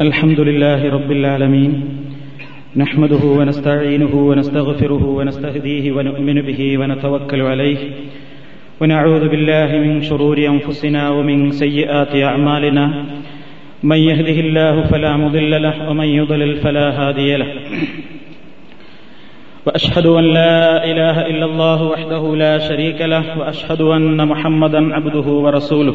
الحمد لله رب العالمين. نحمده ونستعينه ونستغفره ونستهديه ونؤمن به ونتوكل عليه. ونعوذ بالله من شرور أنفسنا ومن سيئات أعمالنا. من يهده الله فلا مضل له ومن يضلل فلا هادي له. وأشهد أن لا إله إلا الله وحده لا شريك له وأشهد أن محمدا عبده ورسوله.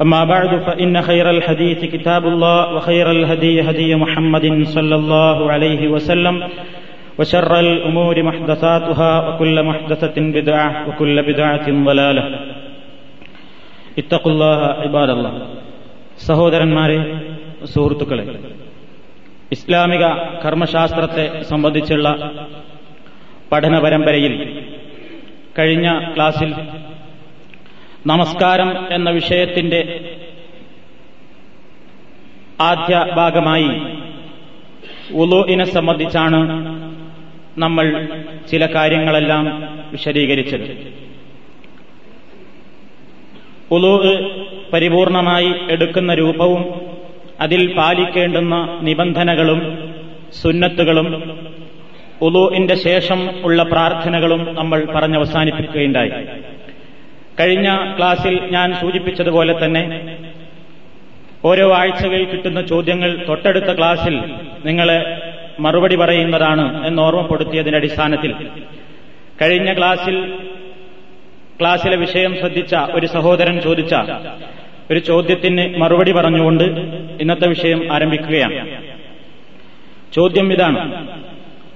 اما بعد فان خير الحديث كتاب الله وخير الهدي هدي محمد صلى الله عليه وسلم وشر الامور محدثاتها وكل محدثه بدعه وكل بدعه ضلاله اتقوا الله عباد الله സഹോദരന്മാരെ സുഹൃത്തുക്കളെ ഇസ്ലാമിക കർമ്മശാസ്ത്രത്തെ സംബന്ധിച്ചുള്ള പഠന പരമ്പരയിൽ കഴിഞ്ഞ ക്ലാസ്സിൽ നമസ്കാരം എന്ന വിഷയത്തിന്റെ ആദ്യ ഭാഗമായി ഉലോഇനെ സംബന്ധിച്ചാണ് നമ്മൾ ചില കാര്യങ്ങളെല്ലാം വിശദീകരിച്ചത്. ഉലോ പരിപൂർണമായി എടുക്കുന്ന രൂപവും അതിൽ പാലിക്കേണ്ടുന്ന നിബന്ധനകളും സുന്നത്തുകളും ഉലുവിന്റെ ശേഷം ഉള്ള പ്രാർത്ഥനകളും നമ്മൾ പറഞ്ഞവസാനിപ്പിക്കുകയുണ്ടായി. കഴിഞ്ഞ ക്ലാസിൽ ഞാൻ സൂചിപ്പിച്ചതുപോലെ തന്നെ ഓരോ ആഴ്ചകളിൽ കിട്ടുന്ന ചോദ്യങ്ങൾ തൊട്ടടുത്ത ക്ലാസിൽ നിങ്ങളെ മറുപടി പറയുന്നതാണ് എന്ന് ഓർമ്മപ്പെടുത്തിയതിന്റെ അടിസ്ഥാനത്തിൽ കഴിഞ്ഞ ക്ലാസിൽ ക്ലാസ്സിലെ വിഷയം ശ്രദ്ധിച്ച ഒരു സഹോദരൻ ചോദിച്ച ഒരു ചോദ്യത്തിന് മറുപടി പറഞ്ഞുകൊണ്ട് ഇന്നത്തെ വിഷയം ആരംഭിക്കുകയാണ്. ചോദ്യം ഇതാണ്.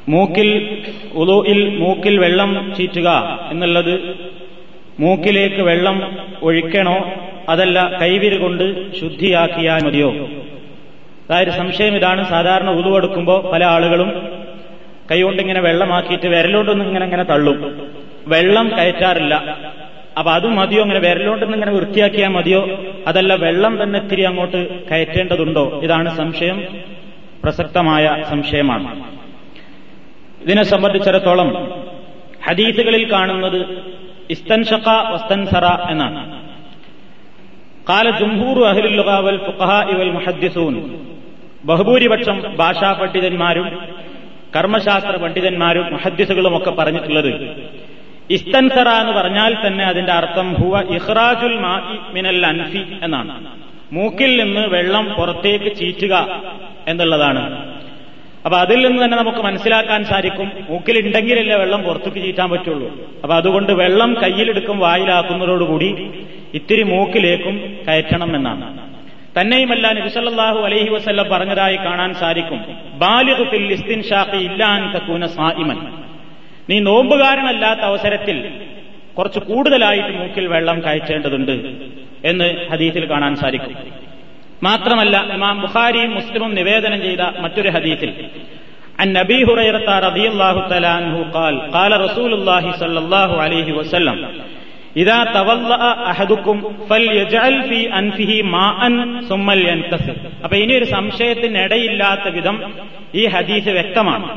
മൂക്കിൽ ഉലുയിൽ മൂക്കിൽ വെള്ളം ചീറ്റുക എന്നുള്ളത് മൂക്കിലേക്ക് വെള്ളം ഒഴിക്കണോ അതല്ല കൈവിരി കൊണ്ട് ശുദ്ധിയാക്കിയാൽ മതിയോ? അതായത് സംശയം ഇതാണ്. സാധാരണ ഉതുവെടുക്കുമ്പോൾ പല ആളുകളും കൈകൊണ്ടിങ്ങനെ വെള്ളമാക്കിയിട്ട് വിരലോണ്ടൊന്നും ഇങ്ങനെ ഇങ്ങനെ തള്ളും. വെള്ളം കയറ്റാറില്ല. അപ്പൊ അത് മതിയോ? അങ്ങനെ വിരലോണ്ടൊന്നും ഇങ്ങനെ വൃത്തിയാക്കിയാൽ മതിയോ? അതല്ല വെള്ളം തന്നെ ഇത്തിരി അങ്ങോട്ട് കയറ്റേണ്ടതുണ്ടോ? ഇതാണ് സംശയം. പ്രസക്തമായ സംശയമാണ്. ഇതിനെ സംബന്ധിച്ചിടത്തോളം ഹദീസുകളിൽ കാണുന്നത് ഇസ്തൻഷക്ക വസ്തൻസറ എന്നാണ്. കാല ജംഹൂർ അഹ്ലുൽ ഇവൽ മുഹദ്ദിസൂൻ. ബഹുഭൂരിപക്ഷം ഭാഷാ പണ്ഡിതന്മാരും കർമ്മശാസ്ത്ര പണ്ഡിതന്മാരും മുഹദ്ദിസുകളും ഒക്കെ പറഞ്ഞിട്ടുള്ളത് ഇസ്തൻസറ എന്ന് പറഞ്ഞാൽ തന്നെ അതിന്റെ അർത്ഥം ഹുവ ഇഹ്റാജുൽ മിനൽ അൻഫി എന്നാണ്. മൂക്കിൽ നിന്ന് വെള്ളം പുറത്തേക്ക് ചീറ്റുക എന്നുള്ളതാണ്. അപ്പൊ അതിൽ നിന്ന് തന്നെ നമുക്ക് മനസ്സിലാക്കാൻ സാധിക്കും. മൂക്കിലുണ്ടെങ്കിലല്ലേ വെള്ളം പുറത്തേക്ക് ചീറ്റാൻ പറ്റുള്ളൂ. അപ്പൊ അതുകൊണ്ട് വെള്ളം കയ്യിലെടുക്കും വായിലാക്കുന്നതോടുകൂടി ഇത്തിരി മൂക്കിലേക്കും കയറ്റണം എന്നാണ്. തന്നെയുമല്ല നബിസല്ലാഹു അലൈഹി വസ്ല്ലം പറഞ്ഞതായി കാണാൻ സാധിക്കും. ബാലിഖുൽ ഇസ്തിൻഷാഖി ഇല്ലാൻ തക്കൂന സായിമൻ നീ നോമ്പുകാരനല്ലാത്ത അവസരത്തിൽ കുറച്ച് കൂടുതലായിട്ട് മൂക്കിൽ വെള്ളം കയറ്റേണ്ടതുണ്ട് എന്ന് ഹദീസിൽ കാണാൻ സാധിക്കും. മാത്രമല്ല ഇമാം ബുഖാരിയും മുസ്ലിമും നിവേദനം ചെയ്ത മറ്റൊരു ഹദീസിൽ عن أبي هريرة رضي الله تعالى عنه قال قال رسول الله صلى الله عليه وسلم إذا تولأ أحدكم فليجعل في أنفه ماء ثم لينتصر അപ്പൊ ഇനി ഒരു സംശയത്തിനിടയില്ലാത്ത വിധം ഈ ഹദീസ് വ്യക്തമാണ്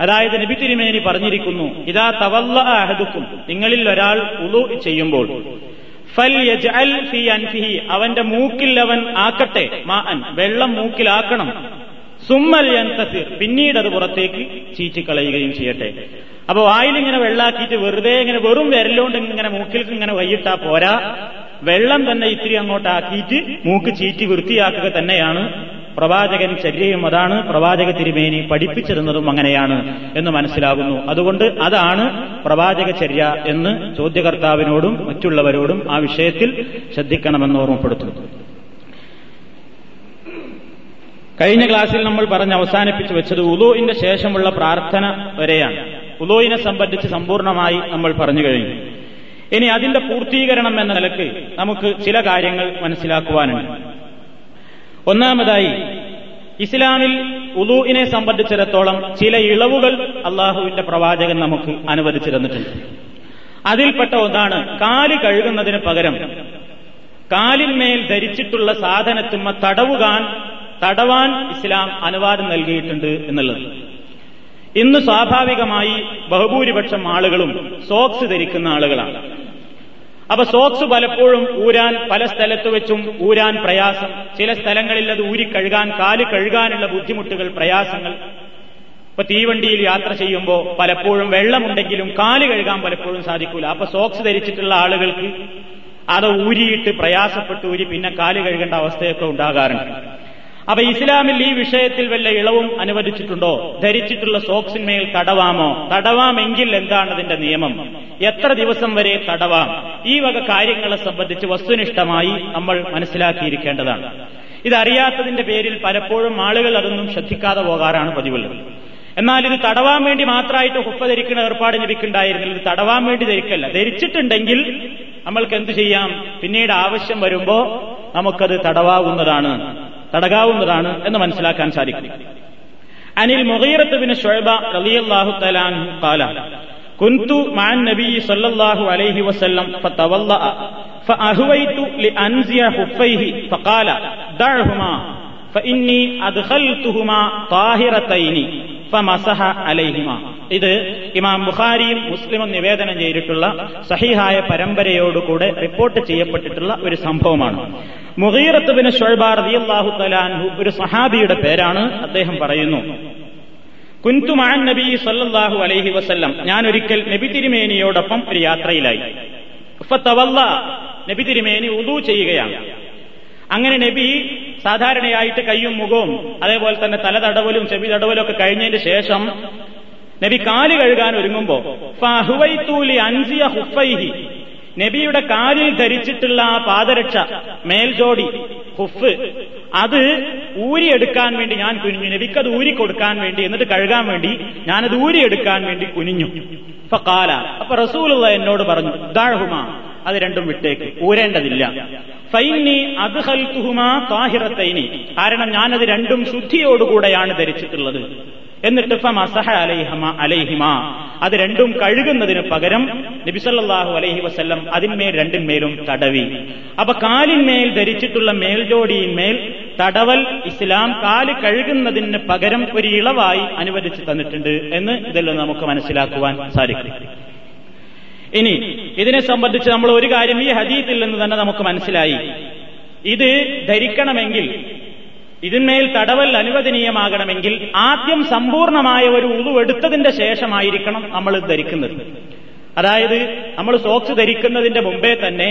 അതായത് നബി തിരുമേനി പറഞ്ഞിരിക്കുന്നു ഇതാ തവല്ല അഹദുക്കും നിങ്ങളിൽ ഒരാൾ ഉളു ചെയ്യുമ്പോൾ അവന്റെ മൂക്കിൽ അവൻ ആക്കട്ടെ. മാൻ വെള്ളം മൂക്കിലാക്കണം. സുമ്മൽ യന്തസിർ പിന്നീട് അത് പുറത്തേക്ക് ചീറ്റിക്കളയുകയും ചെയ്യട്ടെ. അപ്പൊ വായിലിങ്ങനെ വെള്ളാക്കിയിട്ട് വെറുതെ ഇങ്ങനെ വെറും വിരലുകൊണ്ട് ഇങ്ങനെ മൂക്കിൽ ഇങ്ങനെ വൈകിട്ടാ പോരാ. വെള്ളം തന്നെ ഇത്തിരി അങ്ങോട്ടാക്കിയിട്ട് മൂക്ക് ചീറ്റി വൃത്തിയാക്കുക തന്നെയാണ് പ്രവാചകൻ ചര്യയും അതാണ് പ്രവാചക തിരുമേനി പഠിപ്പിച്ചിരുന്നതും അങ്ങനെയാണ് എന്ന് മനസ്സിലാകുന്നു. അതുകൊണ്ട് അതാണ് പ്രവാചക ചര്യ എന്ന് ചോദ്യകർത്താവിനോടും മറ്റുള്ളവരോടും ആ വിഷയത്തിൽ ശ്രദ്ധിക്കണമെന്ന് ഓർമ്മപ്പെടുത്തുന്നു. കഴിഞ്ഞ ക്ലാസ്സിൽ നമ്മൾ പറഞ്ഞ് അവസാനിപ്പിച്ചു വെച്ചത് ഉദോയിന്റെ ശേഷമുള്ള പ്രാർത്ഥന വരെയാണ്. ഉലോയിനെ സംബന്ധിച്ച് സമ്പൂർണമായി നമ്മൾ പറഞ്ഞു കഴിഞ്ഞു. ഇനി അതിന്റെ പൂർത്തീകരണം എന്ന നിലയ്ക്ക് നമുക്ക് ചില കാര്യങ്ങൾ മനസ്സിലാക്കുവാനുണ്ട്. ഒന്നാമതായി ഇസ്ലാമിൽ ഉദൂഇനെ സംബന്ധിച്ചിടത്തോളം ചില ഇളവുകൾ അള്ളാഹുവിന്റെ പ്രവാചകൻ നമുക്ക് അനുവദിച്ചു തന്നിട്ടുണ്ട്. അതിൽപ്പെട്ട ഒന്നാണ് കാൽ കഴുകുന്നതിന് പകരം കാലിന്മേൽ ധരിച്ചിട്ടുള്ള സാധനത്തുമ്മ തടവുകാൻ തടവാൻ ഇസ്ലാം അനുവാദം നൽകിയിട്ടുണ്ട് എന്നുള്ളത്. ഇന്ന് സ്വാഭാവികമായി ബഹുഭൂരിപക്ഷം ആളുകളും സോക്സ് ധരിക്കുന്ന ആളുകളാണ്. അപ്പൊ സോക്സ് പലപ്പോഴും ഊരാൻ പല സ്ഥലത്ത് വെച്ചും ഊരാൻ പ്രയാസം. ചില സ്ഥലങ്ങളിൽ അത് ഊരി കഴുകാൻ കാൽ കഴുകാനുള്ള ബുദ്ധിമുട്ടുകൾ പ്രയാസങ്ങൾ. ഇപ്പൊ തീവണ്ടിയിൽ യാത്ര ചെയ്യുമ്പോൾ പലപ്പോഴും വെള്ളമുണ്ടെങ്കിലും കാൽ കഴുകാൻ പലപ്പോഴും സാധിക്കൂല. അപ്പൊ സോക്സ് ധരിച്ചിട്ടുള്ള ആളുകൾക്ക് അത് ഊരിയിട്ട് പ്രയാസപ്പെട്ട് ഊരി പിന്നെ കാൽ കഴുകേണ്ട അവസ്ഥയൊക്കെ ഉണ്ടാകാറുണ്ട്. അപ്പൊ ഇസ്ലാമിൽ ഈ വിഷയത്തിൽ വല്ല ഇളവും അനുവദിച്ചിട്ടുണ്ടോ? ധരിച്ചിട്ടുള്ള സോക്സിന്മേൽ തടവാമോ? തടവാമെങ്കിൽ എന്താണ് അതിന്റെ നിയമം? എത്ര ദിവസം വരെ തടവാം? ഈ വക കാര്യങ്ങളെ സംബന്ധിച്ച് വസ്തുനിഷ്ഠമായി നമ്മൾ മനസ്സിലാക്കിയിരിക്കേണ്ടതാണ്. ഇതറിയാത്തതിന്റെ പേരിൽ പലപ്പോഴും ആളുകൾ അതൊന്നും ശ്രദ്ധിക്കാതെ പോകാറാണ് പതിവുള്ളത്. എന്നാൽ ഇത് തടവാൻ വേണ്ടി മാത്രമായിട്ട് ഹുപ്പ ധരിക്കുന്ന ഏർപ്പാട് ലഭിക്കുന്നുണ്ടായിരുന്നില്ല. ഇത് തടവാൻ വേണ്ടി ധരിക്കല്ല. ധരിച്ചിട്ടുണ്ടെങ്കിൽ നമ്മൾക്ക് എന്തു ചെയ്യാം? പിന്നീട് ആവശ്യം വരുമ്പോ നമുക്കത് തടവാവുന്നതാണ്. തടകാവുന്നതാണ് എന്ന് മനസ്സിലാക്കാൻ സാധിക്കും അനിൽ മുഗീറത്ത് ബിൻ ഷുഅബ റളിയല്ലാഹു തആല അൻഹു ഖാല كنت مع النبي صلى الله عليه وسلم فتوضأ فأهويت لأنزع خفيه فقال دعهما فإني أدخلتهما طاهرتين ഫമസഹ അലൈഹിമ. ഇത് ഇമാം ബുഖാരിയും മുസ്ലിമും നിവേദനം ചെയ്തിട്ടുള്ള സഹിഹായ പരമ്പരയോടുകൂടെ റിപ്പോർട്ട് ചെയ്യപ്പെട്ടിട്ടുള്ള ഒരു സംഭവമാണ്. മുഹീറത്ത് ബിൻ ഷൊയ്ബാർ റളിയല്ലാഹു തലാൻഹു ഒരു സഹാബിയുടെ പേരാണ് അദ്ദേഹം പറയുന്നു. കുൻതുമാൻ നബി സല്ലാഹു അലൈഹി വസ്ല്ലം. ഞാൻ ഒരിക്കൽ നബി തിരുമേനിയോടൊപ്പം ഒരു യാത്രയിലായി. നബി തിരുമേനി ഉദു ചെയ്യുകയാണ്. അങ്ങനെ നബി സാധാരണയായിട്ട് കയ്യും മുഖവും അതേപോലെ തന്നെ തല തടവലും ചെവി തടവലും ഒക്കെ കഴിഞ്ഞതിന് ശേഷം നബി കാൽ കഴുകാൻ ഒരുങ്ങുമ്പോ ഫഹുവൈത്തൂലി അൻസിയ ഹുഫൈഹി. നബിയുടെ കാലിൽ ധരിച്ചിട്ടുള്ള ആ പാദരക്ഷ മേൽജോടി ഹുഫ് അത് ഊരിയെടുക്കാൻ വേണ്ടി ഞാൻ കുനിഞ്ഞു. നബിക്കത് ഊരി കൊടുക്കാൻ വേണ്ടി എന്നിട്ട് കഴുകാൻ വേണ്ടി ഞാനത് ഊരിയെടുക്കാൻ വേണ്ടി കുനിഞ്ഞു. ഫക്കാല അപ്പൊ റസൂലുള്ള എന്നോട് പറഞ്ഞു ദാഹുമ അത് രണ്ടും വിട്ടേക്ക്. ഊരേണ്ടതില്ല. ഫൈനി അത് ഹൽക്കുഹുമാ താഹിറത്തൈനി. കാരണം ഞാനത് രണ്ടും ശുദ്ധിയോടുകൂടെയാണ് ധരിച്ചിട്ടുള്ളത്. എന്നിട്ട് ഫമസഹ അലൈഹമ അലൈഹിമ. അത് രണ്ടും കഴുകുന്നതിന് പകരം നബിസല്ലാഹു അലൈഹി വസ്ല്ലം അതിന്മേൽ രണ്ടിന്മേലും തടവി. അപ്പൊ കാലിന്മേൽ ധരിച്ചിട്ടുള്ള മേൽജോടിയിന്മേൽ തടവൽ ഇസ്ലാം കാൽ കഴുകുന്നതിന് പകരം ഒരു ഇളവായി അനുവദിച്ചു തന്നിട്ടുണ്ട് എന്ന് നിന്ന് നമുക്ക് മനസ്സിലാക്കുവാൻ സാധിക്കും. ഇനി ഇതിനെ സംബന്ധിച്ച് നമ്മൾ ഒരു കാര്യം ഈ ഹദീത്തിൽ നിന്ന് തന്നെ നമുക്ക് മനസ്സിലായി. ഇത് ധരിക്കണമെങ്കിൽ ഇതിന്മേൽ തടവൽ അനുവദനീയമാകണമെങ്കിൽ ആദ്യം സമ്പൂർണമായ ഒരു ഉളുവെടുത്തതിന്റെ ശേഷമായിരിക്കണം നമ്മൾ ധരിക്കുന്നത്. അതായത് നമ്മൾ സോക്സ് ധരിക്കുന്നതിന്റെ മുമ്പേ തന്നെ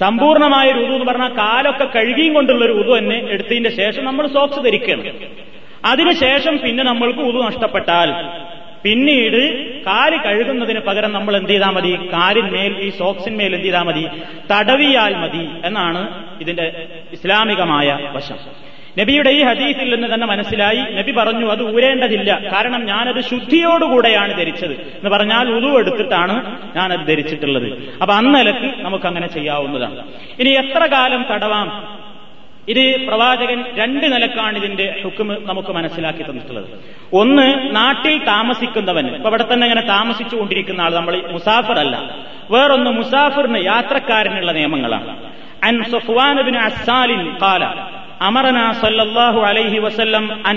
സമ്പൂർണമായ ഒരു ഉതു എന്ന് പറഞ്ഞാൽ കാലൊക്കെ കഴുകിയും കൊണ്ടുള്ള ഒരു ഉതു തന്നെ എടുത്തതിന്റെ ശേഷം നമ്മൾ സോക്സ് ധരിക്കണം. അതിനുശേഷം പിന്നെ നമ്മൾക്ക് ഉതു നഷ്ടപ്പെട്ടാൽ പിന്നീട് കാൽ കഴുകുന്നതിന് പകരം നമ്മൾ എന്ത് ചെയ്താൽ മതി? കാലിന്മേൽ ഈ സോക്സിന്മേൽ എന്ത് ചെയ്താൽ മതി? തടവിയാൽ മതി എന്നാണ് ഇതിന്റെ ഇസ്ലാമികമായ വശം. നബിയുടെ ഈ ഹദീസിൽ നിന്ന് തന്നെ മനസ്സിലായി. നബി പറഞ്ഞു അത് ഊരേണ്ടതില്ല. കാരണം ഞാനത് ശുദ്ധിയോടുകൂടെയാണ് ധരിച്ചത്. എന്ന് പറഞ്ഞാൽ ഉതു എടുത്തിട്ടാണ് ഞാനത് ധരിച്ചിട്ടുള്ളത്. അപ്പൊ അന്നലക്ക് നമുക്ക് അങ്ങനെ ചെയ്യാവുന്നതാണ്. ഇനി എത്ര കാലം തടവാം? ഇത് പ്രവാചകൻ രണ്ട് നിലക്കാണ് ഇതിന്റെ ഹുക്കും നമുക്ക് മനസ്സിലാക്കി തന്നിട്ടുള്ളത്. ഒന്ന് നാട്ടിൽ താമസിക്കുന്നവൻ. ഇപ്പൊ ഇവിടെ തന്നെ ഇങ്ങനെ താമസിച്ചുകൊണ്ടിരിക്കുന്ന ആൾ നമ്മൾ മുസാഫർ അല്ല വേറൊന്ന് മുസാഫിറിന് യാത്രക്കാരനുള്ള നിയമങ്ങളാണ്. അൻ സുഫ്വാനുബിന് കാല അമറന സല്ലല്ലാഹു അലൈഹി വസല്ലം അൻ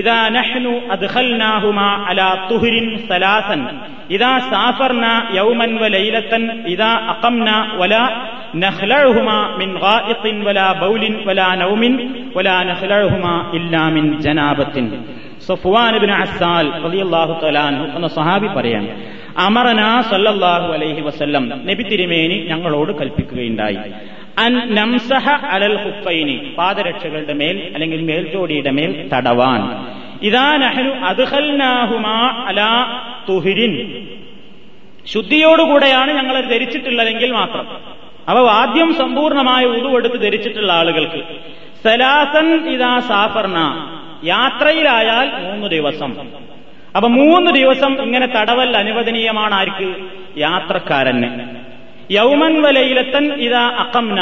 ഇദാ നഹ്നു അദ്ഖൽനാഹുമാ അലാ തുഹ്രിൻ സലാസൻ ഇദാ സാഫർന യൗമൻ വലൈലത്തൻ ഇദാ അഖംന വലാ മിൻ വലാ ബൗലിൻ വലാ നൗമിൻ വലാ ഇല്ലാ മിൻ ജനാബത്തിൻ ഇബ്നു അസ്സാൽ റളിയല്ലാഹു സഹാബി പറയാം അമറന സല്ലല്ലാഹു അലൈഹി വസല്ലം. നബി തിരുമേനി ഞങ്ങളോട് കൽപ്പിക്കുകയുണ്ടായി. അൻ നംസഹ അലൽ പാദരക്ഷകളുടെ മേൽ അല്ലെങ്കിൽ മേൽജോടിയുടെ മേൽ തടവാൻ. ഇതാ തുഹിരിൻ. ശുദ്ധിയോടുകൂടെയാണ് ഞങ്ങൾ ധരിച്ചിട്ടുള്ളതെങ്കിൽ മാത്രം. അവ ആദ്യം സമ്പൂർണമായ ഉതുവെടുത്ത് ധരിച്ചിട്ടുള്ള ആളുകൾക്ക്. സലാസൻ ഇതാ സാഫർണ. യാത്രയിലായാൽ മൂന്ന് ദിവസം. അപ്പൊ മൂന്ന് ദിവസം ഇങ്ങനെ തടവൽ അനുവദനീയമാണ് ആർക്ക്? യാത്രക്കാരന്. യൗമൻ വലയിലത്തൻ ഇതാ അക്കംന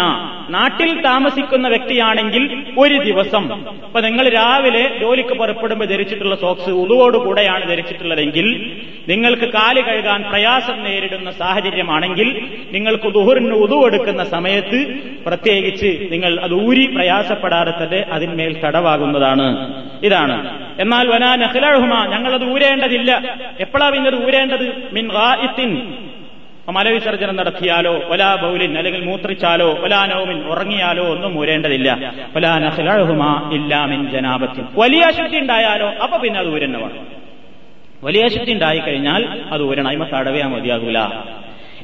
നാട്ടിൽ താമസിക്കുന്ന വ്യക്തിയാണെങ്കിൽ ഒരു ദിവസം. അപ്പൊ നിങ്ങൾ രാവിലെ ജോലിക്ക് പുറപ്പെടുമ്പോൾ ധരിച്ചിട്ടുള്ള സോക്സ് ഉതുവോടുകൂടെയാണ് ധരിച്ചിട്ടുള്ളതെങ്കിൽ നിങ്ങൾക്ക് കാൽ കഴുകാൻ പ്രയാസം നേരിടുന്ന സാഹചര്യമാണെങ്കിൽ നിങ്ങൾക്ക് ദുഹറിന് ഉതുവെടുക്കുന്ന സമയത്ത് പ്രത്യേകിച്ച് നിങ്ങൾ അത് ഊരി പ്രയാസപ്പെടാതെ തന്നെ അതിന്മേൽ തടവാകുന്നതാണ്. ഇതാണ്. എന്നാൽ വനാ നഹ്ലഹുമ ഞങ്ങളത് ഊരേണ്ടതില്ല. എപ്പോഴാ പിന്നത് ഊരേണ്ടത്? മിൻ മലവിസർജനം നടത്തിയാലോ ഒലാ ബൗലിൻ അല്ലെങ്കിൽ മൂത്രിച്ചാലോ ഒലാ നോമിൻ ഉറങ്ങിയാലോ ഒന്നും ഊരേണ്ടതില്ല. ഒലാ നഹ്ലഹുമ ഇല്ലാമിൻ മിൻ ജനാപത്തിൻ വലിയ അശുദ്ധി ഉണ്ടായാലോ അപ്പൊ പിന്നെ അത് ഊരണ്ണമാണ് വലിയ ശുദ്ധി ഉണ്ടായി കഴിഞ്ഞാൽ അത് ഊരണം. തടവയാ തടവിയാ മതിയാകൂല.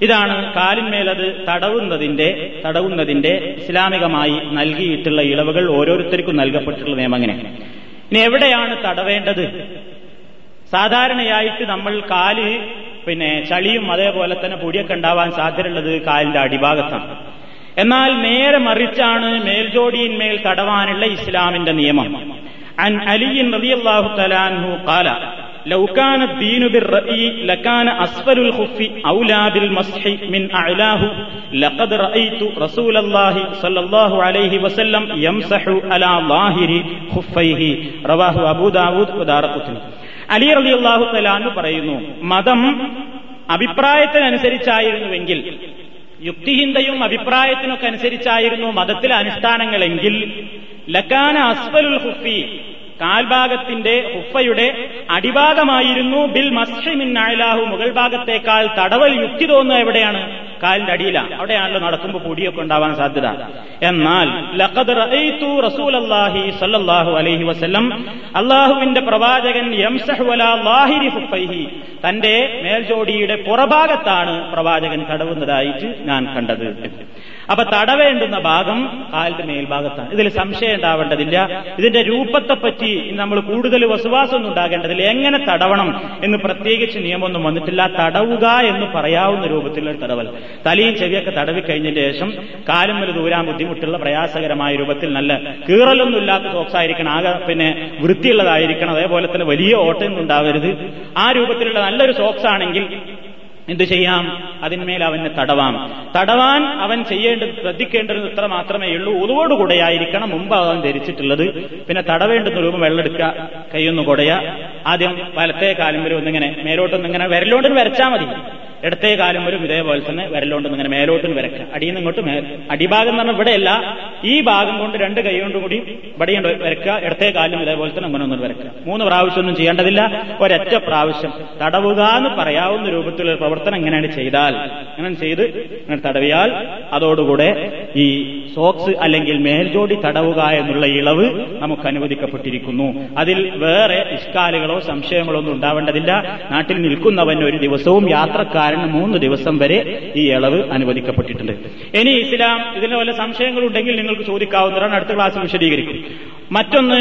ഇതാണ് കാലിന്മേലത് തടവുന്നതിന്റെ തടവുന്നതിന്റെ ഇസ്ലാമികമായി നൽകിയിട്ടുള്ള ഇളവുകൾ ഓരോരുത്തർക്കും നൽകപ്പെട്ടിട്ടുള്ള നിയമം അങ്ങനെ. ഇനി എവിടെയാണ് തടവേണ്ടത്? സാധാരണയായിട്ട് നമ്മൾ കാൽ പിന്നെ ചളിയും അതേപോലെ തന്നെ പൊടിയൊക്കെ ഉണ്ടാവാൻ സാധ്യതയുള്ളത് കാലിന്റെ അടിഭാഗത്താണ് എന്നാൽ നേരെ മറിച്ചാണ് മേൽജോടിയിന്മേൽ തടവാനുള്ള ഇസ്ലാമിന്റെ നിയമം عن علي رضي الله تعالى عنه قال لو كان الدين بالرأي لكان أسفل الخف أولى بالمسح من أعلاه لقد رأيت رسول الله صلى الله عليه وسلم يمسح على ظاهر خفيه رواه أبو داود ودار قطني അലി അലി അള്ളാഹു പറയുന്നു മതം അഭിപ്രായത്തിനനുസരിച്ചായിരുന്നുവെങ്കിൽ യുക്തിഹിന്ദയും അഭിപ്രായത്തിനൊക്കെ അനുസരിച്ചായിരുന്നു മതത്തിലെ അനുഷ്ഠാനങ്ങളെങ്കിൽ ലക്കാന അസ്ഫലുൽ ഹുഫി കാൽഭാഗത്തിന്റെ ഹുഫയുടെ അടിഭാഗമായിരുന്നു ബിൽ മസ്ഹിമിൻ നായലാഹു മുകൾ ഭാഗത്തേക്കാൾ തടവൽ യുക്തി തോന്നുക എവിടെയാണ്? കാലിന്റെ അടിയിലാണ് അവിടെയാണല്ലോ നടക്കുമ്പോൾ പൊടിയൊക്കെ ഉണ്ടാവാൻ സാധ്യത. എന്നാൽ അലൈഹി അള്ളാഹുവിന്റെ പ്രവാചകൻ തന്റെ മേൽജോടിയുടെ പുറഭാഗത്താണ് പ്രവാചകൻ തടവുന്നതായിട്ട് ഞാൻ കണ്ടത്. അപ്പൊ തടവേണ്ടുന്ന ഭാഗം കാലിന്റെ മേൽഭാഗത്താണ്. ഇതിൽ സംശയം ഉണ്ടാവേണ്ടതില്ല. ഇതിന്റെ രൂപത്തെപ്പറ്റി നമ്മൾ കൂടുതൽ വസുവാസമൊന്നും ഉണ്ടാകേണ്ടതില്ല. എങ്ങനെ തടവണം എന്ന് പ്രത്യേകിച്ച് നിയമമൊന്നും വന്നിട്ടില്ല. തടവുക എന്ന് പറയാവുന്ന രൂപത്തിലുള്ള തടവൽ. തലയും ചെവിയൊക്കെ തടവി കഴിഞ്ഞതിന് ശേഷം കാലും വലുത് ദൂരാൻ ബുദ്ധിമുട്ടുള്ള പ്രയാസകരമായ രൂപത്തിൽ നല്ല കീറലൊന്നും ഇല്ലാത്ത സോക്സ് ആയിരിക്കണം. ആകെ പിന്നെ വൃത്തിയുള്ളതായിരിക്കണം. അതേപോലെ തന്നെ വലിയ ഓട്ടം ഉണ്ടാവരുത്. ആ രൂപത്തിലുള്ള നല്ലൊരു സോക്സ് ആണെങ്കിൽ എന്ത് ചെയ്യാം? അതിന്മേൽ അവന് തടവാം. തടവാൻ അവൻ ചെയ്യേണ്ടത് ശ്രദ്ധിക്കേണ്ടത് ഇത്ര മാത്രമേ ഉള്ളൂ. ഉതുവോടുകൂടെയായിരിക്കണം മുമ്പ് അവൻ ധരിച്ചിട്ടുള്ളത്. പിന്നെ തടവേണ്ടുന്ന രൂപം വെള്ളമെടുക്കുക കൈയൊന്ന് കൊടയ. ആദ്യം വലത്തെ കാലം വരും ഒന്നിങ്ങനെ മേലോട്ടൊന്നിങ്ങനെ ഇങ്ങനെ വിരലോണ്ടിന് വരച്ചാൽ മതി. ഇടത്തെ കാലം വരും ഇതേപോലെ തന്നെ വിരലോണ്ട് ഇങ്ങനെ മേലോട്ടിന് വരക്കുക അടിയിൽ നിന്ന് ഇങ്ങോട്ട് അടിഭാഗം എന്ന് പറഞ്ഞാൽ ഇവിടെയല്ല. ഈ ഭാഗം കൊണ്ട് രണ്ട് കൈ കൊണ്ടും കൂടി ഇവിടെ വരക്കുക ഇടത്തെ കാലും ഇതേപോലെ തന്നെ അങ്ങനെ ഒന്നും വരക്കുക മൂന്ന് പ്രാവശ്യം ഒന്നും ചെയ്യേണ്ടതില്ല. ഒരൊറ്റ പ്രാവശ്യം. തടവുക എന്ന് പറയാവുന്ന രൂപത്തിലുള്ള പ്രവർത്തനം എങ്ങനെയാണ് ചെയ്താൽ? അങ്ങനെ ചെയ്ത് ഇങ്ങനെ തടവിയാൽ അതോടുകൂടെ ഈ സോക്സ് അല്ലെങ്കിൽ മേൽജോടി തടവുക എന്നുള്ള ഇളവ് നമുക്ക് അനുവദിക്കപ്പെട്ടിരിക്കുന്നു. അതിൽ വേറെ ഇഷ്കാലുകളോ സംശയങ്ങളോ ഒന്നും ഉണ്ടാവേണ്ടതില്ല. നാട്ടിൽ നിൽക്കുന്നവൻ ഒരു ദിവസവും യാത്രക്കാരന് മൂന്ന് ദിവസം വരെ ഈ ഇളവ് അനുവദിക്കപ്പെട്ടിട്ടുണ്ട്. ഇനി ഇസ്ലാം ഇതിന് വല്ല സംശയങ്ങളുണ്ടെങ്കിൽ നിങ്ങൾക്ക് ചോദിക്കാവുന്നതാണ്. അടുത്ത ക്ലാസ്സിൽ വിശദീകരിക്കും. മറ്റൊന്ന്